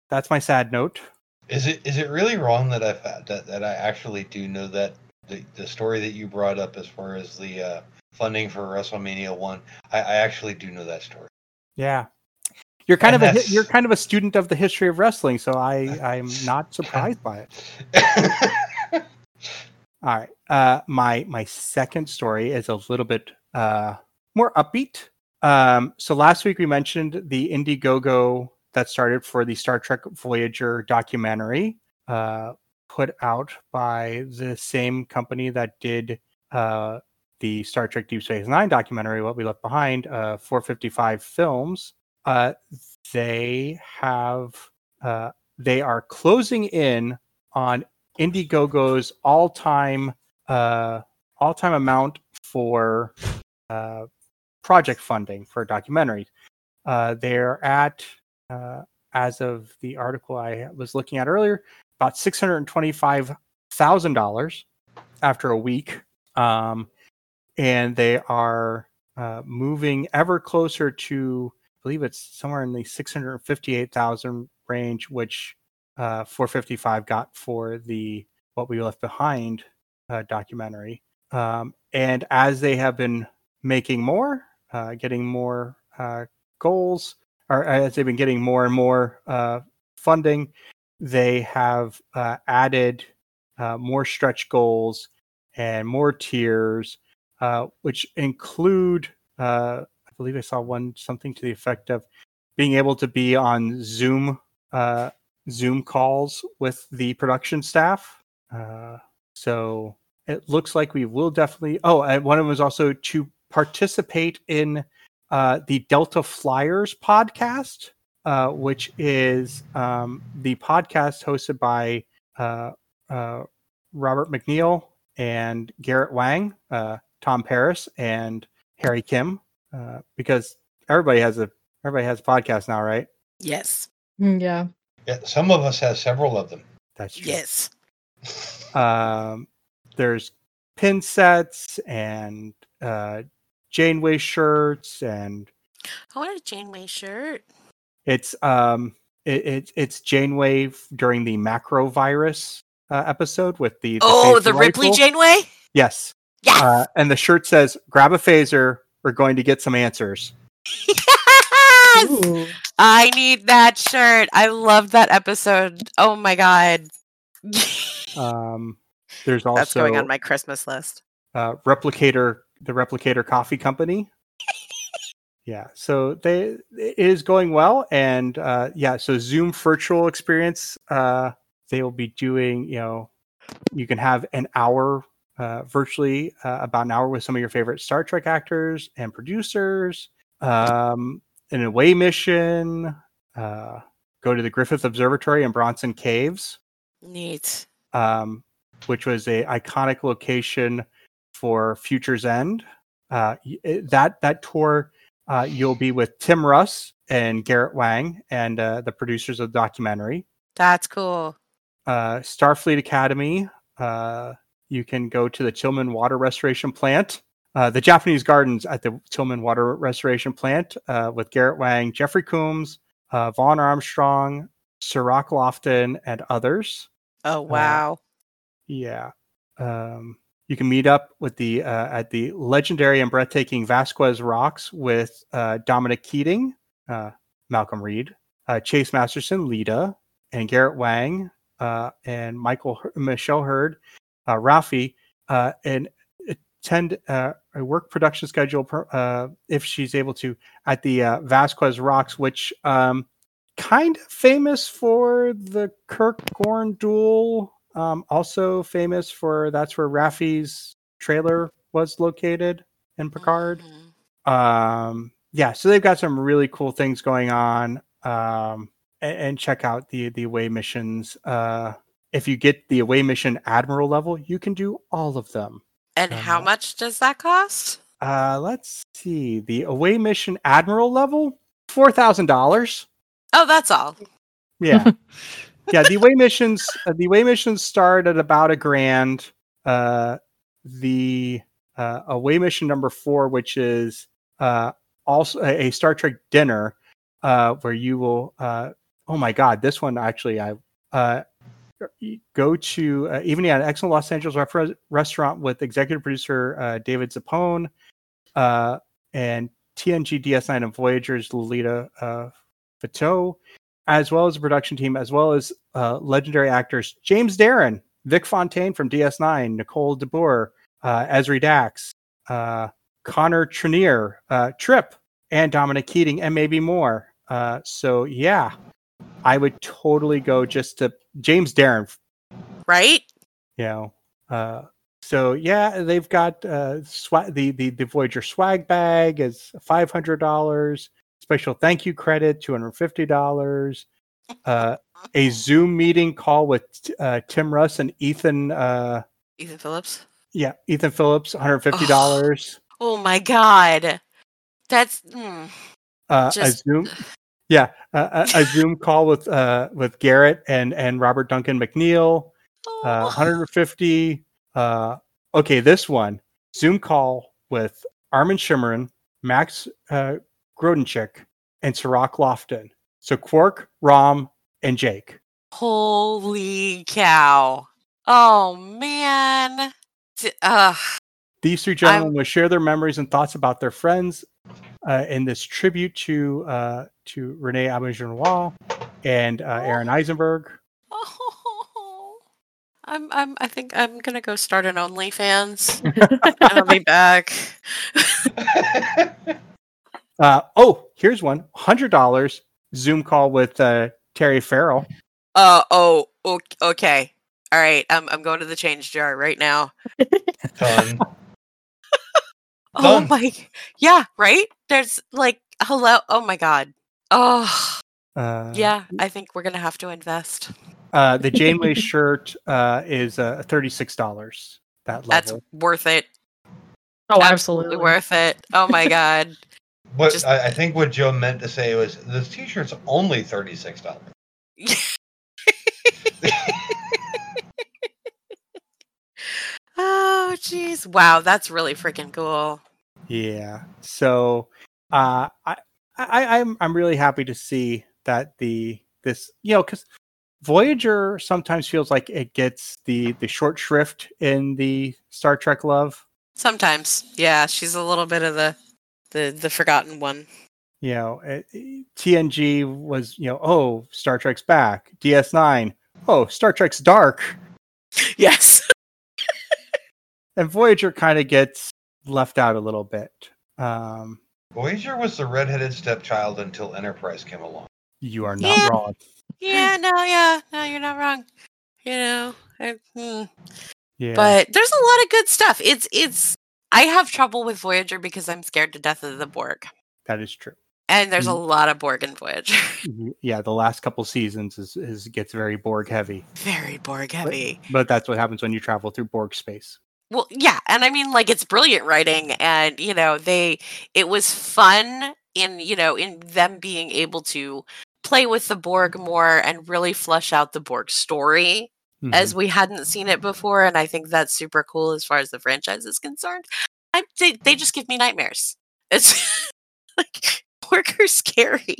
that's my sad note. Is it is it really wrong that I that that I actually do know that the the story that you brought up as far as the uh, funding for WrestleMania one? I, I actually do know that story. Yeah, You're kind And of a you're kind of a student of the history of wrestling, so I I'm not surprised by it. All right. Uh, my my second story is a little bit uh, more upbeat. Um, so last week we mentioned the Indiegogo that started for the Star Trek Voyager documentary, uh, put out by the same company that did uh, the Star Trek Deep Space Nine documentary, What We Left Behind, uh, 455 Films. Uh, they have uh, they are closing in on Indiegogo's all-time uh, all-time amount for uh, project funding for documentaries. Uh, they're at uh, as of the article I was looking at earlier, about six hundred twenty-five thousand dollars after a week, um, and they are uh, moving ever closer to. I believe it's somewhere in the six hundred fifty-eight thousand range, which uh, 455 got for the What We Left Behind uh, documentary. Um, and as they have been making more, uh, getting more uh, goals, or as they've been getting more and more uh, funding, they have uh, added uh, more stretch goals and more tiers, uh, which include, uh, I believe I saw one something to the effect of being able to be on Zoom uh, Zoom calls with the production staff. So it looks like we will definitely. Oh, and one of them is also to participate in uh, the Delta Flyers podcast, uh, which is um, the podcast hosted by uh, uh, Robert McNeill and Garrett Wang, uh, Tom Paris, and Harry Kim, uh, because everybody has a everybody has a podcast now, right? Yes. Mm, Yeah. Yeah, some of us have several of them. That's true. Yes. um, there's pin sets and uh, Janeway shirts, and I want a Janeway shirt. it's um, it, it it's Janeway f- during the macro virus uh, episode with the, the Oh, phaser the Ripley rifle. Janeway? Yes, Yes. uh, and the shirt says, "Grab a phaser. We're going to get some answers." yes! Ooh. I need that shirt. I love that episode. Oh my god. Um, there's also That's going on my Christmas list. uh, replicator the replicator coffee company yeah so they it is going well and uh yeah so zoom virtual experience uh they will be doing you know you can have an hour uh virtually uh, about an hour with some of your favorite star trek actors and producers um an away mission uh go to the griffith observatory in bronson caves Neat. um, which was a iconic location for Future's End. Uh, that that tour, uh, you'll be with Tim Russ and Garrett Wang and uh, the producers of the documentary. That's cool. Uh, Starfleet Academy. Uh, you can go to the Tillman Water Restoration Plant. Uh, the Japanese Gardens at the Tillman Water Restoration Plant uh, with Garrett Wang, Jeffrey Combs, uh, Vaughn Armstrong, Cirroc Lofton, and others. Oh wow. Yeah. Um, you can meet up with the uh, at the legendary and breathtaking Vasquez Rocks with uh, Dominic Keating, uh, Malcolm Reed, uh, Chase Masterson, Leeta, and Garrett Wang, uh, and Michael Michelle Hurd, uh, Raffi, uh, and attend a work production schedule per, if she's able to at the Vasquez Rocks, which um, kind of famous for the Kirk Gorn duel. Um, also famous for that's where Raffi's trailer was located in Picard. Mhm. Um, yeah, so they've got some really cool things going on. Um, and, and check out the the away missions. Uh, if you get the away mission admiral level, you can do all of them. And how Uh, much does that cost? Uh, let's see. The away mission admiral level, four thousand dollars. Oh, that's all. Yeah, yeah. The away missions, uh, the away missions start at about a grand. Uh, the uh, away mission number four, which is uh, also a, a Star Trek dinner, uh, where you will. Uh, oh my God, this one actually, I uh, go to uh, evening at an excellent Los Angeles ref- restaurant with executive producer uh, David Zappone uh, and TNG DS9 and Voyager's Lolita uh, Fatjo, as well as the production team, as well as uh, legendary actors James Darren, Vic Fontaine from DS9, Nicole DeBoer, uh, Ezri Dax, uh, Connor Trinneer, uh, Trip, and Dominic Keating, and maybe more. Uh, so yeah, I would totally go just to James Darren. Right? You know, uh, so yeah, they've got uh, swa- the the the Voyager swag bag is five hundred dollars. Special thank you credit two hundred fifty dollars. Uh, a Zoom meeting call with uh, Tim Russ and Ethan. Uh, Ethan Phillips. yeah, Ethan Phillips, one hundred fifty dollars. Oh my god. That's mm, uh, a Zoom, yeah, a, a, Zoom call with uh, with Garrett and and Robert Duncan McNeill, uh, oh. 150. Uh, okay, this one Zoom call with Armin Shimerman, Max uh, Grodenchik, and Cirroc Lofton. So Quark, Rom, and Jake. Holy cow. Oh man. D- Uh, These three gentlemen will share their memories and thoughts about their friends uh, in this tribute to uh, to Renee Auberjonois and uh, Aron Eisenberg. oh. I'm I'm I think I'm gonna go start an OnlyFans. and I'll be back. Uh, oh, here's one hundred dollars Zoom call with uh, Terry Farrell. Uh oh, okay. All right, I'm I'm going to the change jar right now. Done. Oh Done. my yeah, right? There's like hello oh my god. Oh Uh, yeah, I think we're gonna have to invest. Uh, the Janeway shirt uh, is uh, thirty six dollars. That level. That's worth it. Oh, Absolutely absolutely. worth it. Oh my god. What Just- I, I think what Joe meant to say was this T-shirt's only thirty six dollars. oh jeez. Wow, that's really freaking cool. Yeah. So uh, I, I I'm I'm really happy to see that the this you know because Voyager sometimes feels like it gets the the short shrift in the Star Trek love. Sometimes. Yeah, she's a little bit of the the the forgotten one. You know, it, it- TNG was you know oh Star Trek's back. DS9 oh Star Trek's dark. Yes. and Voyager kind of gets left out a little bit. Um, Voyager was the redheaded stepchild until Enterprise came along. you are not Yeah. wrong. yeah, no, yeah. No, you're not wrong. You know. I, hmm. Yeah, But there's a lot of good stuff. It's it's I have trouble with Voyager because I'm scared to death of the Borg. that is true. And there's a Mm. lot of Borg in Voyager. Yeah, the last couple seasons is, is gets very Borg heavy, Very Borg heavy. but that's what happens when you travel through Borg space. Well, yeah, and I mean like it's brilliant writing and you know, they it was fun in, you know, in them being able to play with the Borg more and really flush out the Borg story as Mhm. we hadn't seen it before and I think that's super cool as far as the franchise is concerned. I they, they just give me nightmares. It's like Borg are scary.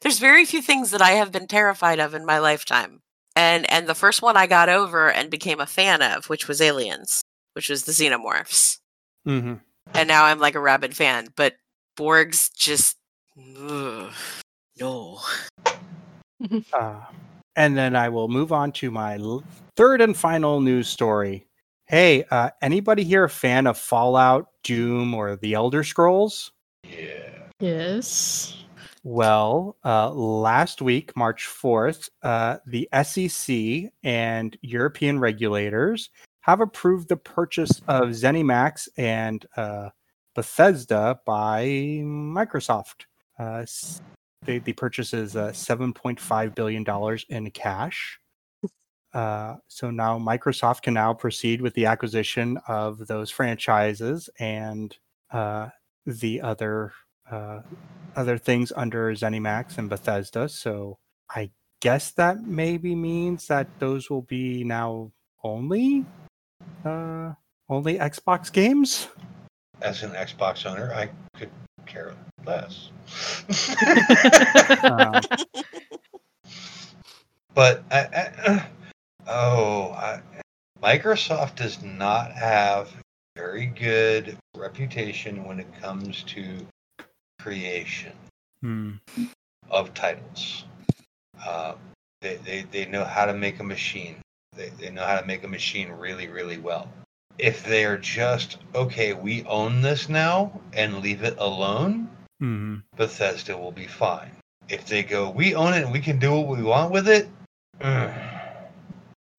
There's very few things that I have been terrified of in my lifetime. And and the first one I got over and became a fan of, which was Aliens, which was the Xenomorphs. Mhm. And now I'm like a rabid fan, but Borg's just ugh, no. Uh, and then I will move on to my third and final news story. Hey, uh, anybody here a fan of Fallout, Doom, or The Elder Scrolls? Yeah. Yes. Well, uh, last week, March 4th, uh, the SEC and European regulators have approved the purchase of ZeniMax and uh, Bethesda by Microsoft. The, the purchase is uh, $7.5 billion in cash. Uh, so now Microsoft can now proceed with the acquisition of those franchises and uh, the other uh, other things under ZeniMax and Bethesda. So I guess that maybe means that those will be now only uh, only Xbox games. As an Xbox owner, I could care less. Um, but I, I, oh, I, Microsoft does not have very good reputation when it comes to creation. hmm. of titles. Uh, they, they, they know how to make a machine. They, they know how to make a machine really, really well. If they're just, okay, we own this now and leave it alone, hmm Bethesda will be fine. If they go, we own it and we can do what we want with it, ugh,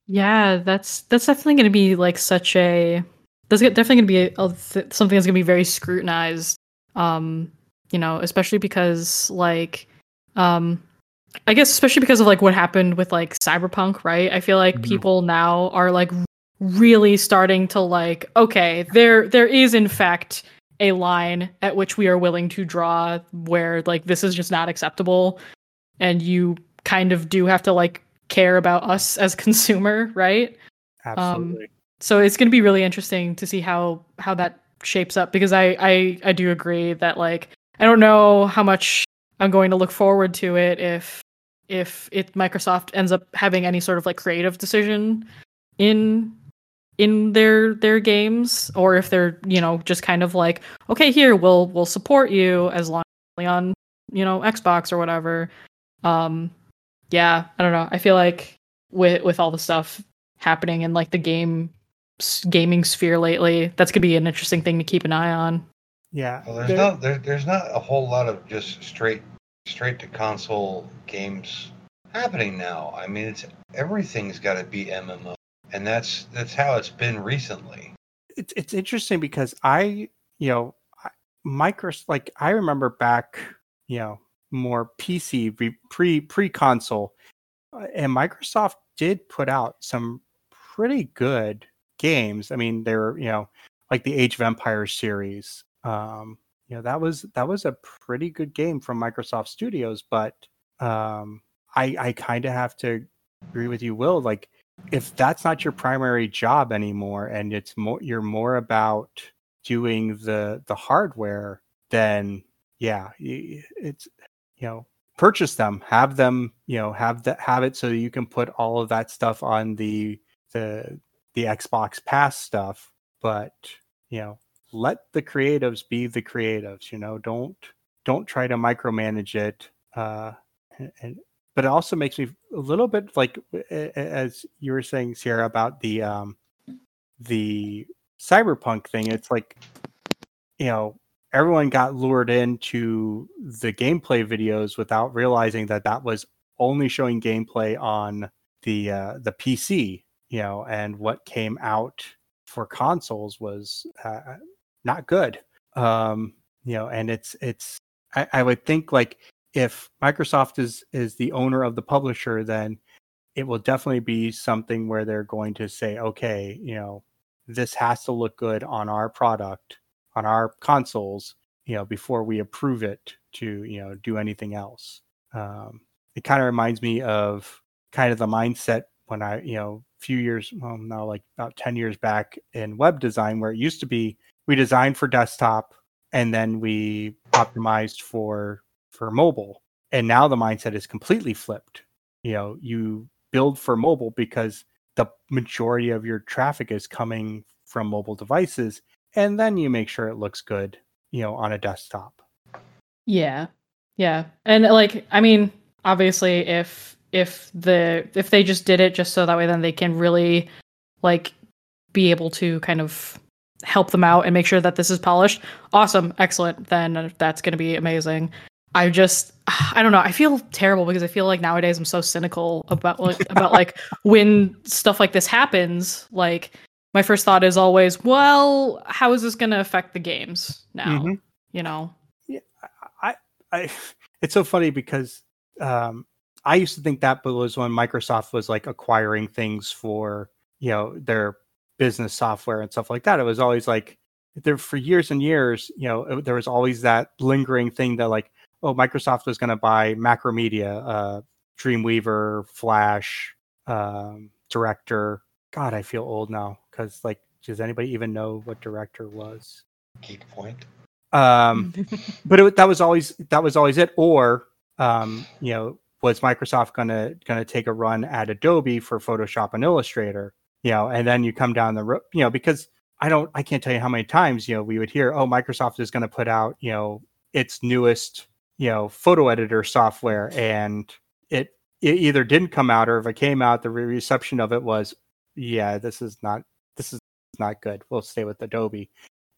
Yeah, that's that's definitely going to be like such a. There's definitely going to be a, a th- something that's going to be very scrutinized. Um, you know, especially because like, um, I guess especially because of like what happened with like Cyberpunk, right? I feel like Mhm. people now are like really starting to like, okay, there there is in fact a line at which we are willing to draw where like this is just not acceptable, and you kind of do have to like care about us as consumer, right? Um, Absolutely. So it's going to be really interesting to see how how that shapes up because I I I do agree that like I don't know how much I'm going to look forward to it if if it Microsoft ends up having any sort of like creative decision in in their their games or if they're you know just kind of like okay here we'll we'll support you as long as you're on you know Xbox or whatever um yeah I don't know I feel like with with all the stuff happening in like the game gaming sphere lately that's gonna be an interesting thing to keep an eye on yeah. well, there's there- not there, there's not a whole lot of just straight straight to console games happening now. I mean, it's everything's got to be MMO, and that's that's how it's been recently. it's it's interesting because I, you know, Microsoft like I remember back, you know, more PC pre pre console, and Microsoft did put out some pretty good games. I mean, they were you know like the Age of Empires series. Um, you know that was that was a pretty good game from Microsoft Studios, but um, I I kind of have to agree with you, Will. Like if that's not your primary job anymore and it's more you're more about doing the the hardware then yeah it's you know purchase them have them you know have that have it so you can put all of that stuff on the the the Xbox Pass stuff but you know let the creatives be the creatives you know don't don't try to micromanage it uh and, and but it also makes me a little bit like as you were saying Sierra about the um the cyberpunk thing it's like you know everyone got lured into the gameplay videos without realizing that that was only showing gameplay on the uh the PC you know and what came out for consoles was uh, not good. Um you know and it's it's I, I would think like if Microsoft is is the owner of the publisher, then it will definitely be something where they're going to say, okay, you know, this has to look good on our product, on our consoles, you know, before we approve it to, you know, do anything else. Um, it kind of reminds me of kind of the mindset when I, you know, a few years, well, now like about 10 years back in web design, where it used to be we designed for desktop and then we optimized for for mobile and now the mindset is completely flipped you know you build for mobile because the majority of your traffic is coming from mobile devices and then you make sure it looks good you know on a desktop Yeah. Yeah. And like I mean, obviously if if the if they just did it just so that way then they can really like be able to kind of help them out and make sure that this is polished. Awesome. Excellent. Then that's going to be amazing. I just I don't know. I feel terrible because I feel like nowadays I'm so cynical about like about like when stuff like this happens, like my first thought is always, well, how is this going to affect the games now? Mhm. You know. Yeah, I, I it's so funny because um, I used to think that was when Microsoft was like acquiring things for you know their business software and stuff like that. It was always like there for years and years, you know, it- there was always that lingering thing that like, oh, Microsoft was going to buy Macromedia, uh, Dreamweaver, Flash, um, Director. God, I feel old now because like, does anybody even know what Director was? Geek point. Um, but it, that was always that was always it or um you know was microsoft gonna gonna take a run at adobe for photoshop and illustrator you know and then you come down the road you know because i don't i can't tell you how many times you know we would hear oh microsoft is going to put out you know its newest you know photo editor software and it it either didn't come out or if it came out the reception of it was yeah this is not this is not good. We'll stay with adobe.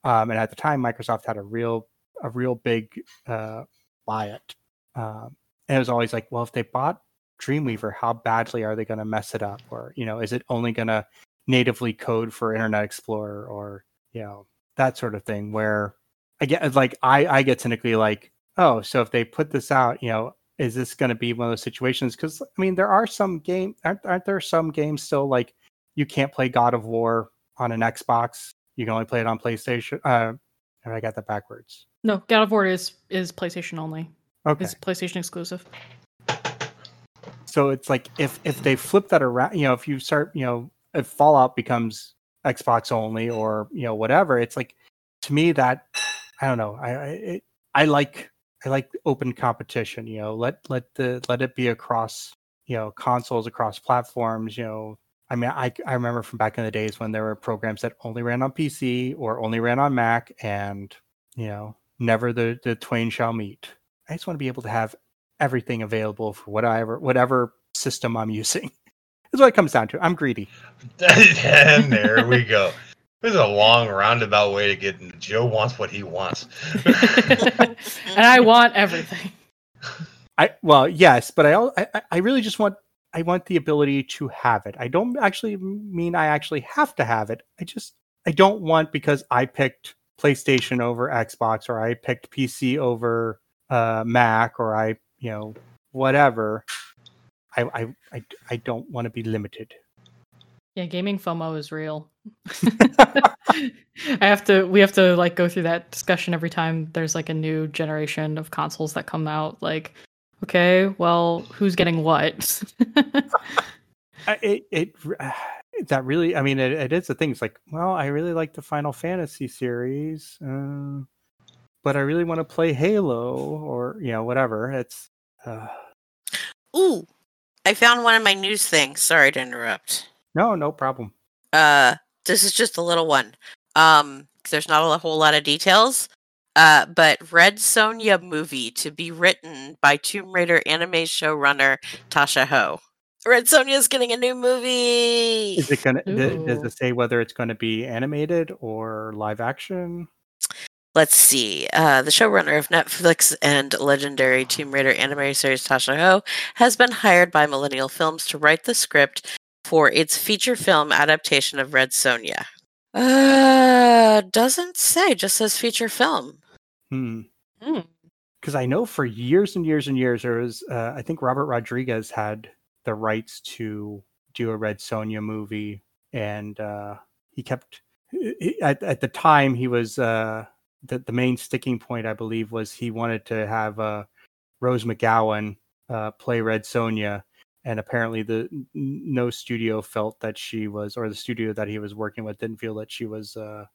Um, and at the time microsoft had a real a real big uh, buy it. Um, and it was always like well if they bought dreamweaver how badly are they going to mess it up? Or you know is it only going to natively code for internet explorer? Or you know that sort of thing where i get like i i get cynically like oh so if they put this out you know is this going to be one of those situations because i mean there are some game aren't, aren't there some games still like you can't play god of war on an xbox you can only play it on playstation uh i got that backwards No, God of War is is PlayStation only. okay It's PlayStation exclusive. so it's like if if they flip that around you know if you start you know if fallout becomes xbox only or you know whatever it's like to me that i don't know i i, it, I like i like open competition you know let let the let it be across you know consoles across platforms you know i mean i i remember from back in the days when there were programs that only ran on pc or only ran on mac and you know never the the twain shall meet i just want to be able to have everything available for whatever whatever system I'm using. That's what it comes down to. I'm greedy. and there we go. This is a long roundabout way to get. Joe wants what he wants. and I want everything. I well, yes, but I I, I- I really just want I want the ability to have it. I don't actually mean I actually have to have it. I just I don't want because I picked PlayStation over Xbox or I picked PC over uh, Mac or I you know whatever. I I I, I don't want to be limited. Yeah, gaming FOMO is real. I have to we have to like go through that discussion every time there's like a new generation of consoles that come out like okay, well, who's getting what? I- it it that really i mean it, it is the thing it's like well i really like the final fantasy series uh, but i really want to play halo or you know whatever it's uh, Ooh, I found one of my news things. Sorry to interrupt. No no problem Uh, this is just a little one. Um, 'cause there's not a whole lot of details. Uh, but Red Sonja movie to be written by Tomb Raider anime showrunner Tasha Huo. Red Sonja's getting a new movie. is it gonna th- does it say whether it's going to be animated or live action Let's see. Uh, the showrunner of Netflix and legendary Tomb Raider anime series Tasha Huo has been hired by Millennium Films to write the script for its feature film adaptation of Red Sonja. Uh, doesn't say. Just says feature film. hmm Hmm. because i know for years and years and years there was uh, i think robert rodriguez had the rights to do a red sonja movie and uh, he kept he- at, at the time he was uh, the, the main sticking point i believe was he wanted to have uh, rose mcgowan uh, play red sonja and apparently the no studio felt that she was or the studio that he was working with didn't feel that she was uh,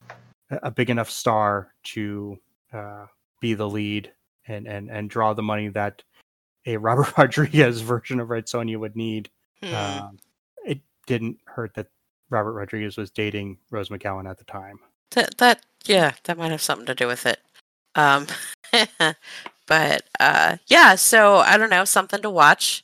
a big enough star to uh, be the lead and and and draw the money that a Robert Rodriguez version of Red Sonja would need. Hmm. Um, it didn't hurt that Robert Rodriguez was dating Rose McGowan at the time. That that yeah, that might have something to do with it. Um but uh yeah, so I don't know, something to watch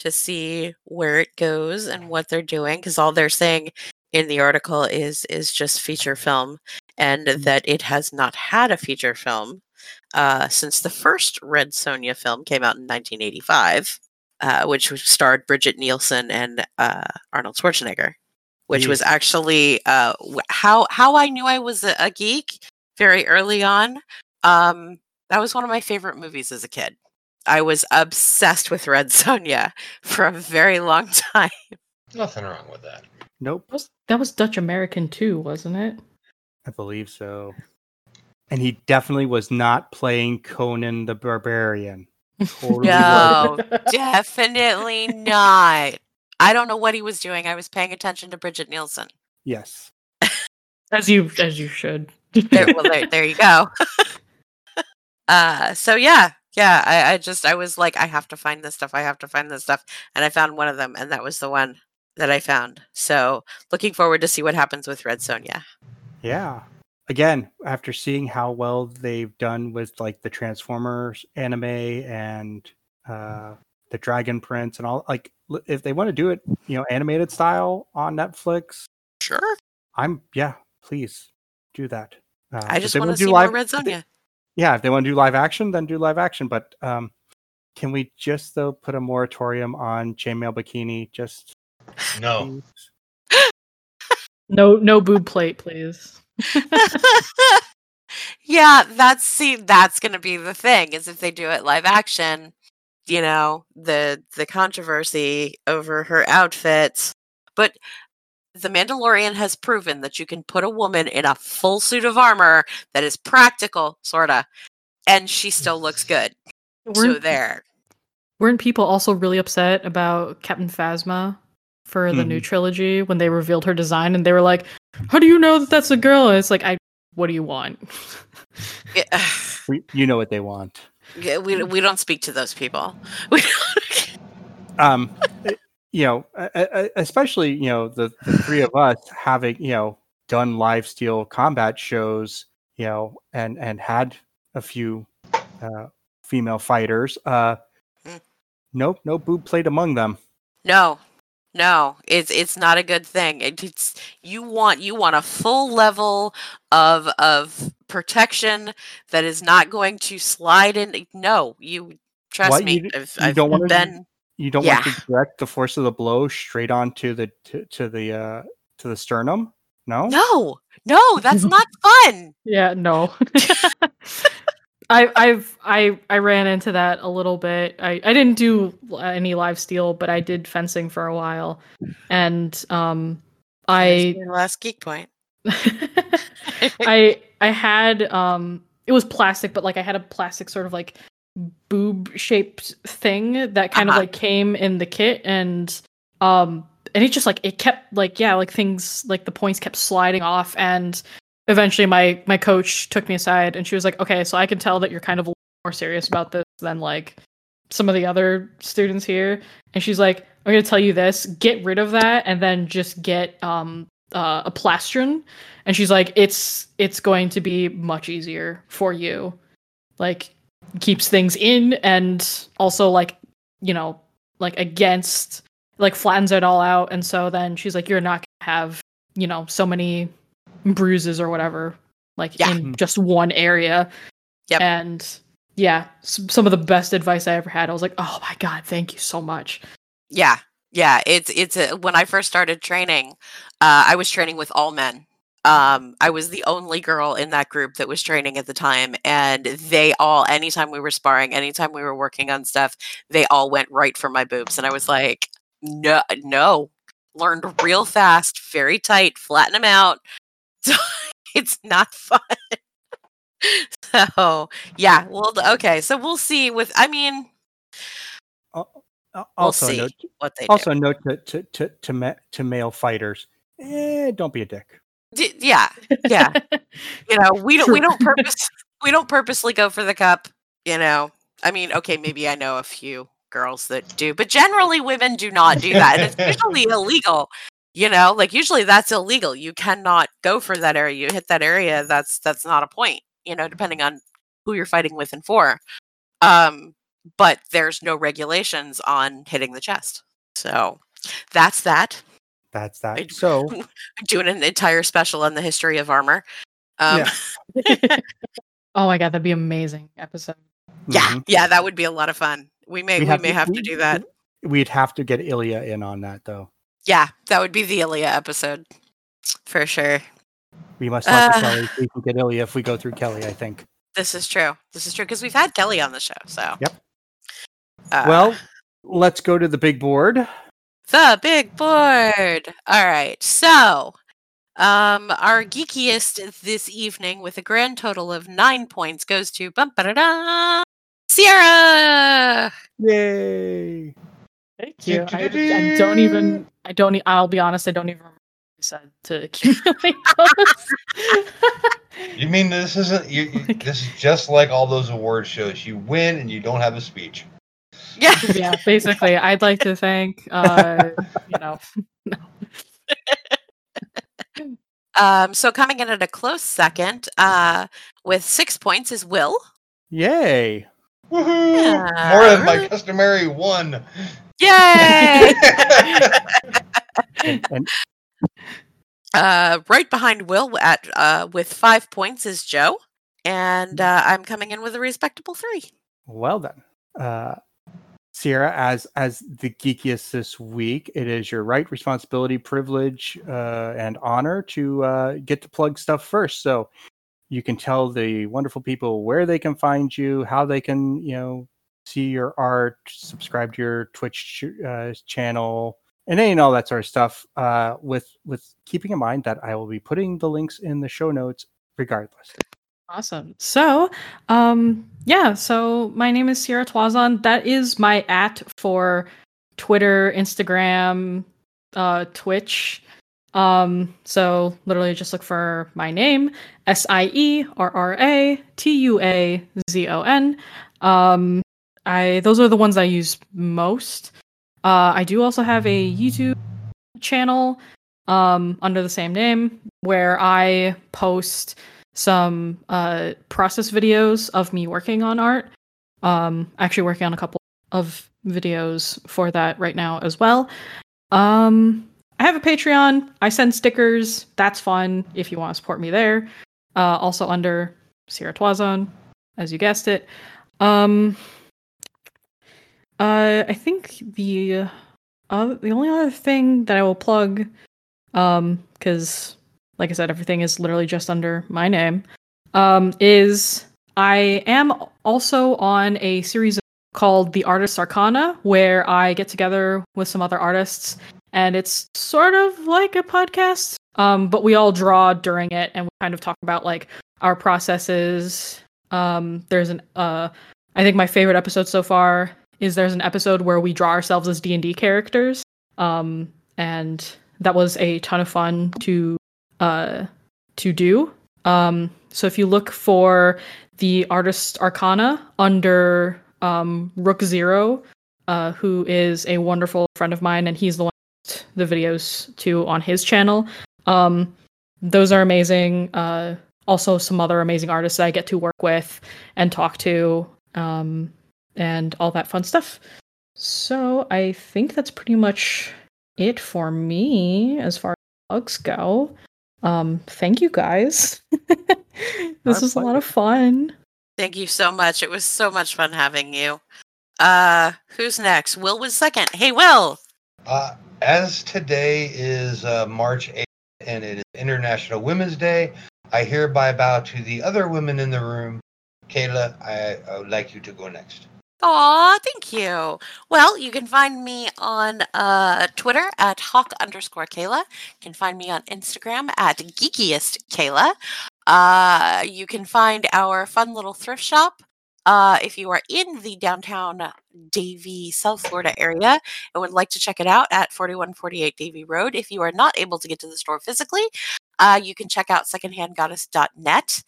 to see where it goes and what they're doing cuz all they're saying in the article is is just feature film and that it has not had a feature film uh since the first Red Sonja film came out in 1985. Uh, which starred Brigitte Nielsen and uh, Arnold Schwarzenegger which was actually uh, how how I knew I was a, a geek very early on. Um, that was one of my favorite movies as a kid. I was obsessed with Red Sonja for a very long time. Nothing wrong with that. Nope, That was, that was Dutch American too, wasn't it? I believe so. And he definitely was not playing Conan the Barbarian. Totally No. Oh, Definitely not. I don't know what he was doing. I was paying attention to Brigitte Nielsen. Yes. as you as you should. There, well, there, there you go. uh, so yeah, yeah. I, I just I was like, I have to find this stuff. I have to find this stuff, and I found one of them, and that was the one that I found. So looking forward to see what happens with Red Sonja. Yeah. again, after seeing how well they've done with like the Transformers anime and uh, the Dragon Prince and all, like if they want to do it, you know, animated style on Netflix, Sure. I'm yeah, please do that. Uh, I just want do see live- more Red if they- Sonja. Yeah, if they want to do live action, then do live action. But um, can we just though put a moratorium on chainmail bikini? Just No. No, no boob plate, please. yeah, that's see, that's gonna be the thing is if they do it live action, you know, the the controversy over her outfits. But the Mandalorian has proven that you can put a woman in a full suit of armor that is practical, sorta, and she still looks good. So Weren't, there. weren't people also really upset about Captain Phasma for the new trilogy when they revealed her design and they were like, "How do you know that that's a girl?" And it's like, "I, what do you want?" Yeah, We, you know what they want. yeah, we we don't speak to those people. Um eh, you know especially you know the, the three of us having you know done live steel combat shows you know and and had a few uh female fighters uh Mm. nope no boob plate among them No, no, it's it's not a good thing. It, it's you want you want a full level of of protection that is not going to slide in. No, you trust What, me. you I've, you I've don't wanna- been. You don't want to direct the force of the blow straight onto the to, to the uh to the sternum no No, no, that's not fun. Yeah, no. I I've I I ran into that a little bit. I I didn't do any live steel, but I did fencing for a while, and um, I last geek point. I I had um it was plastic, but like I had a plastic sort of like boob shaped thing that kind Uh-huh. of like came in the kit and um and it just like it kept like yeah like things like the points kept sliding off and eventually my my coach took me aside and she was like okay so I can tell that you're kind of more serious about this than like some of the other students here. And she's like I'm going to tell you this get rid of that and then just get um uh, a plastron. And she's like it's it's going to be much easier for you. Like keeps things in and also like you know like against like flattens it all out and so then she's like you're not gonna have you know so many bruises or whatever like Yeah. in just one area Yep. and yeah s- some of the best advice i ever had i was like oh my god thank you so much Yeah, yeah. It's it's a, when I first started training, uh, I was training with all men. Um, I was the only girl in that group that was training at the time, and they all, anytime we were sparring, anytime we were working on stuff, they all went right for my boobs, and I was like, no, no. Learned real fast, very tight, flatten them out. It's not fun. so yeah, well, okay. So we'll see. With I mean, Uh, we'll also see note what they do. also note to to to to, ma- to male fighters eh, don't be a dick D- yeah, yeah. you know, we don't we don't purpose we don't purposely go for the cup. You know, I mean, okay, maybe I know a few girls that do, but generally women do not do that, and it's usually illegal. You know, like usually that's illegal. You cannot go for that area. You hit that area, that's that's not a point. You know, depending on who you're fighting with and for. Um, but there's no regulations on hitting the chest. So that's that. That's that I- so doing an entire special on the history of armor. Um, Yeah. oh my god that'd be amazing episode Yeah, mhm. yeah, that would be a lot of fun. We may we, may have to we- do that. we'd have to get Ilya in on that though Yeah, that would be the Ilya episode for sure. we must talk to Uh. Kelly we can get Ilya if we go through Kelly I think This is true. This is true because we've had Kelly on the show. So Yep. Uh, well let's go to the big board the big board. All right, so um, our geekiest this evening with a grand total of nine points goes to bum ba da da Sierra. yay Thank you. I, I don't even. I don't. I'll be honest. I don't even remember what I said to accumulate those. You mean this isn't you, you- this is just like all those award shows. You win and you don't have a speech. Yeah, yeah, basically, I'd like to thank. Uh, you know, Um, so coming in at a close second, uh, with six points is Will. Yay! Woohoo! Yeah, More than my customary one. Yay! Uh, right behind Will at uh, with five points is Joe, and uh, I'm coming in with a respectable three. well done. uh, Sierra, as as the geekiest this week, it is your right, responsibility, privilege, uh, and honor to uh, get to plug stuff first. So you can tell the wonderful people where they can find you, how they can, you know, see your art, subscribe to your Twitch uh, channel, and any and all that sort of stuff. Uh, with with keeping in mind that I will be putting the links in the show notes regardless. Awesome. So, um, yeah, so my name is Sierra Tuazon. That is my at for Twitter, Instagram, uh, Twitch. Um, so literally just look for my name, S I E R R A T U A Z O N. Um, I those are the ones I use most. Uh, I do also have a YouTube channel um, under the same name where I post some uh, process videos of me working on art. Um, actually working on a couple of videos for that right now as well. Um, I have a Patreon. I send stickers. That's fun if you want to support me there. Uh, also under Sierra Tuazon, as you guessed it. Um, uh, I think the uh, the only other thing that I will plug, um, because like I said, everything is literally just under my name, um, is I am also on a series called The Artist Arcana, where I get together with some other artists, and it's sort of like a podcast, um, but we all draw during it, and we kind of talk about like our processes. Um, there's an, uh, I think my favorite episode so far is there's an episode where we draw ourselves as D and D characters, um, and that was a ton of fun to to do. Um, so if you look for the artist Arcana under um, Rook Zero, uh, who is a wonderful friend of mine, and he's the one the videos too on his channel. Um, those are amazing. Uh, also, some other amazing artists that I get to work with and talk to, um, and all that fun stuff. So I think that's pretty much it for me as far as bugs go. Um, thank you guys. this Our was a lot of fun. Thank you so much. It was so much fun having you. Uh, who's next? Will was second. Hey, Will. Uh, as today is uh, March 8th and it is International Women's Day, I hereby bow to the other women in the room. Kaila, I, I would like you to go next. Aw, thank you. Well, you can find me on uh, Twitter at hawk underscore Kaila. You can find me on Instagram at geekiest Kaila. Uh, you can find our fun little thrift shop uh, if you are in the downtown Davie, South Florida area and would like to check it out at 4148 Davie Road. If you are not able to get to the store physically, uh, you can check out secondhandgoddess.net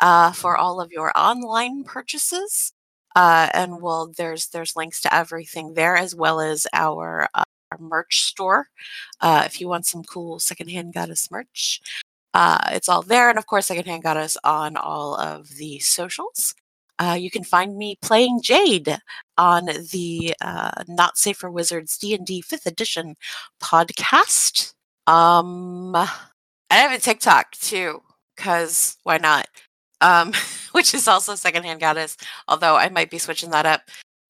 uh, for all of your online purchases uh, and well, there's there's links to everything there as well as our, uh, our merch store. Uh, if you want some cool secondhand goddess merch, uh, it's all there, and of course, secondhand goddess on all of the socials. Uh, you can find me playing Jade on the uh, Not Safe for Wizards D and D Fifth Edition podcast. Um, I have a TikTok too, cause why not? Um, which is also secondhand goddess although I might be switching that up.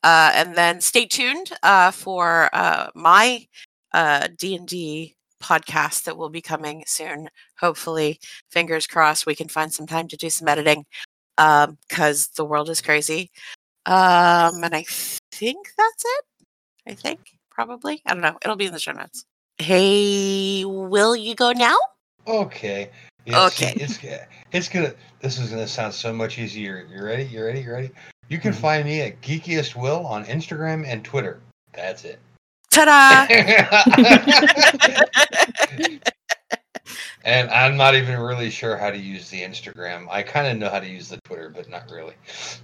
Uh, and then stay tuned uh, for uh, my uh, D and D podcast that will be coming soon. Hopefully, fingers crossed, we can find some time to do some editing because the world is crazy. Um, and I think that's it. I think probably. I don't know. It'll be in the show notes. Hey, will you go now? Okay. Yeah, see, Okay. it's it's gonna. This is gonna sound so much easier. You ready? You ready? You ready? You can Mhm. find me at Geekiest Will on Instagram and Twitter. That's it. Ta-da! and I'm not even really sure how to use the Instagram. I kind of know how to use the Twitter, but not really.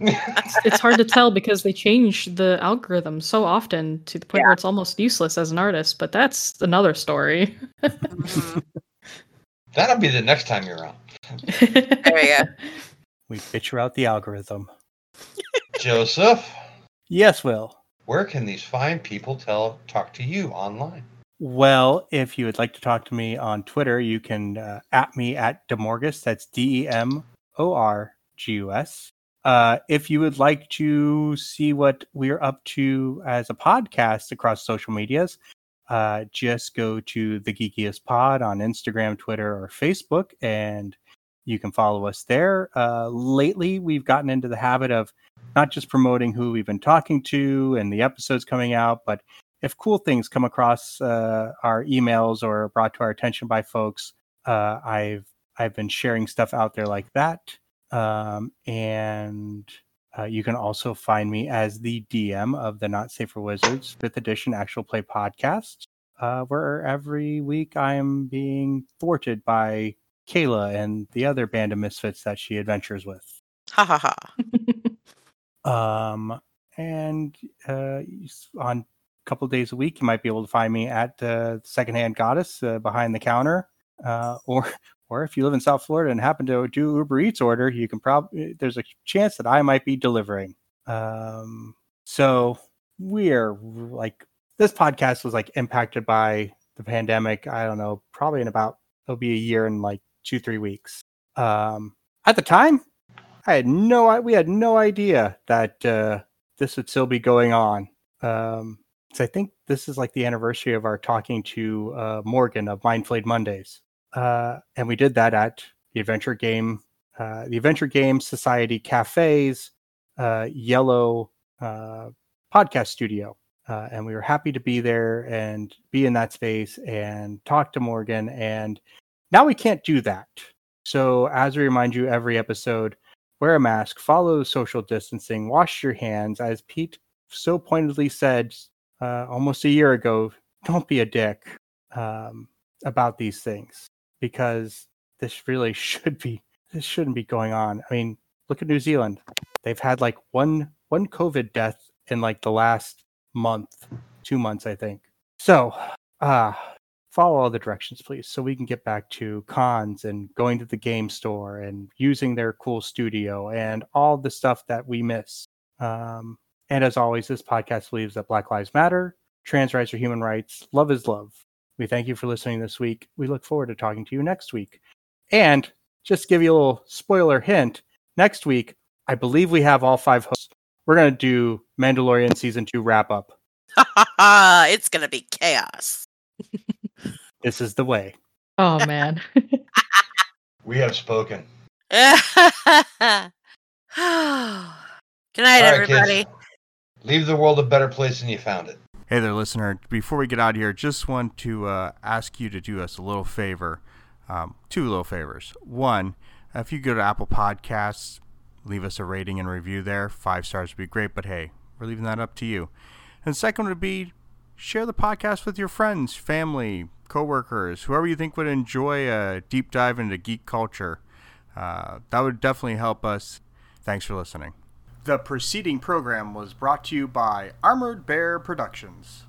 It's, it's hard to tell because they change the algorithm so often to the point where it's almost useless as an artist, but that's another story. That'll be the next time you're on. There we go. We picture out the algorithm. Joseph, Yes, Will. where can these fine people tell talk to you online? Well, if you would like to talk to me on Twitter, you can uh, at me at Demorgus. That's D E M O R G U S. Uh, if you would like to see what we're up to as a podcast across social medias, uh, just go to the Geekiest Pod on Instagram, Twitter, or Facebook, and you can follow us there. Uh, lately, we've gotten into the habit of not just promoting who we've been talking to and the episodes coming out, but if cool things come across uh, our emails or brought to our attention by folks, uh, I've I've been sharing stuff out there like that. Um, and uh, you can also find me as the DM of the Not Safe for Wizards Fifth Edition Actual Play podcast, uh, where every week I am being thwarted by Kaila and the other band of misfits that she adventures with. Ha ha ha. Um, and uh, on a couple days a week, you might be able to find me at uh, Secondhand Goddess uh, behind the counter, uh, or or if you live in South Florida and happen to do Uber Eats order, you can probably there's a chance that I might be delivering. Um, so we're like this podcast was like impacted by the pandemic. I don't know, probably in about it'll be a year in like two three weeks. Um, at the time, I had no we had no idea that uh, this would still be going on. Um, so I think this is like the anniversary of our talking to uh, Morgan of Mindflayed Mondays, uh, and we did that at the Adventure Game, uh, the Adventure Game Society Cafes uh, Yellow uh, Podcast Studio, uh, and we were happy to be there and be in that space and talk to Morgan. And now we can't do that. So as we remind you every episode, wear a mask, follow social distancing, wash your hands. As Pete so pointedly said uh, almost a year ago, don't be a dick um, about these things because this really should be this shouldn't be going on. I mean, look at New Zealand; they've had like one one COVID death in like the last month, two months, I think. So, uh follow all the directions, please, so we can get back to cons and going to the game store and using their cool studio and all the stuff that we miss. Um, and as always, this podcast believes that Black Lives Matter, trans rights are human rights, love is love. We thank you for listening this week. We look forward to talking to you next week. And just to give you a little spoiler hint, next week, I believe we have all five hosts. We're going to do Mandalorian season two wrap up. Ha ha ha. It's gonna be chaos. This is the way. oh man. We have spoken. Good night, All right, kids. everybody. Leave the world a better place than you found it. Hey there, listener. Before we get out of here, just want to uh, ask you to do us a little favor. Um, two little favors. One, if you go to Apple Podcasts, leave us a rating and review there. Five stars would be great, but hey, we're leaving that up to you. And second would be share the podcast with your friends, family, coworkers, whoever you think would enjoy a deep dive into geek culture. Uh, that would definitely help us. Thanks for listening. The preceding program was brought to you by Armored Bear Productions.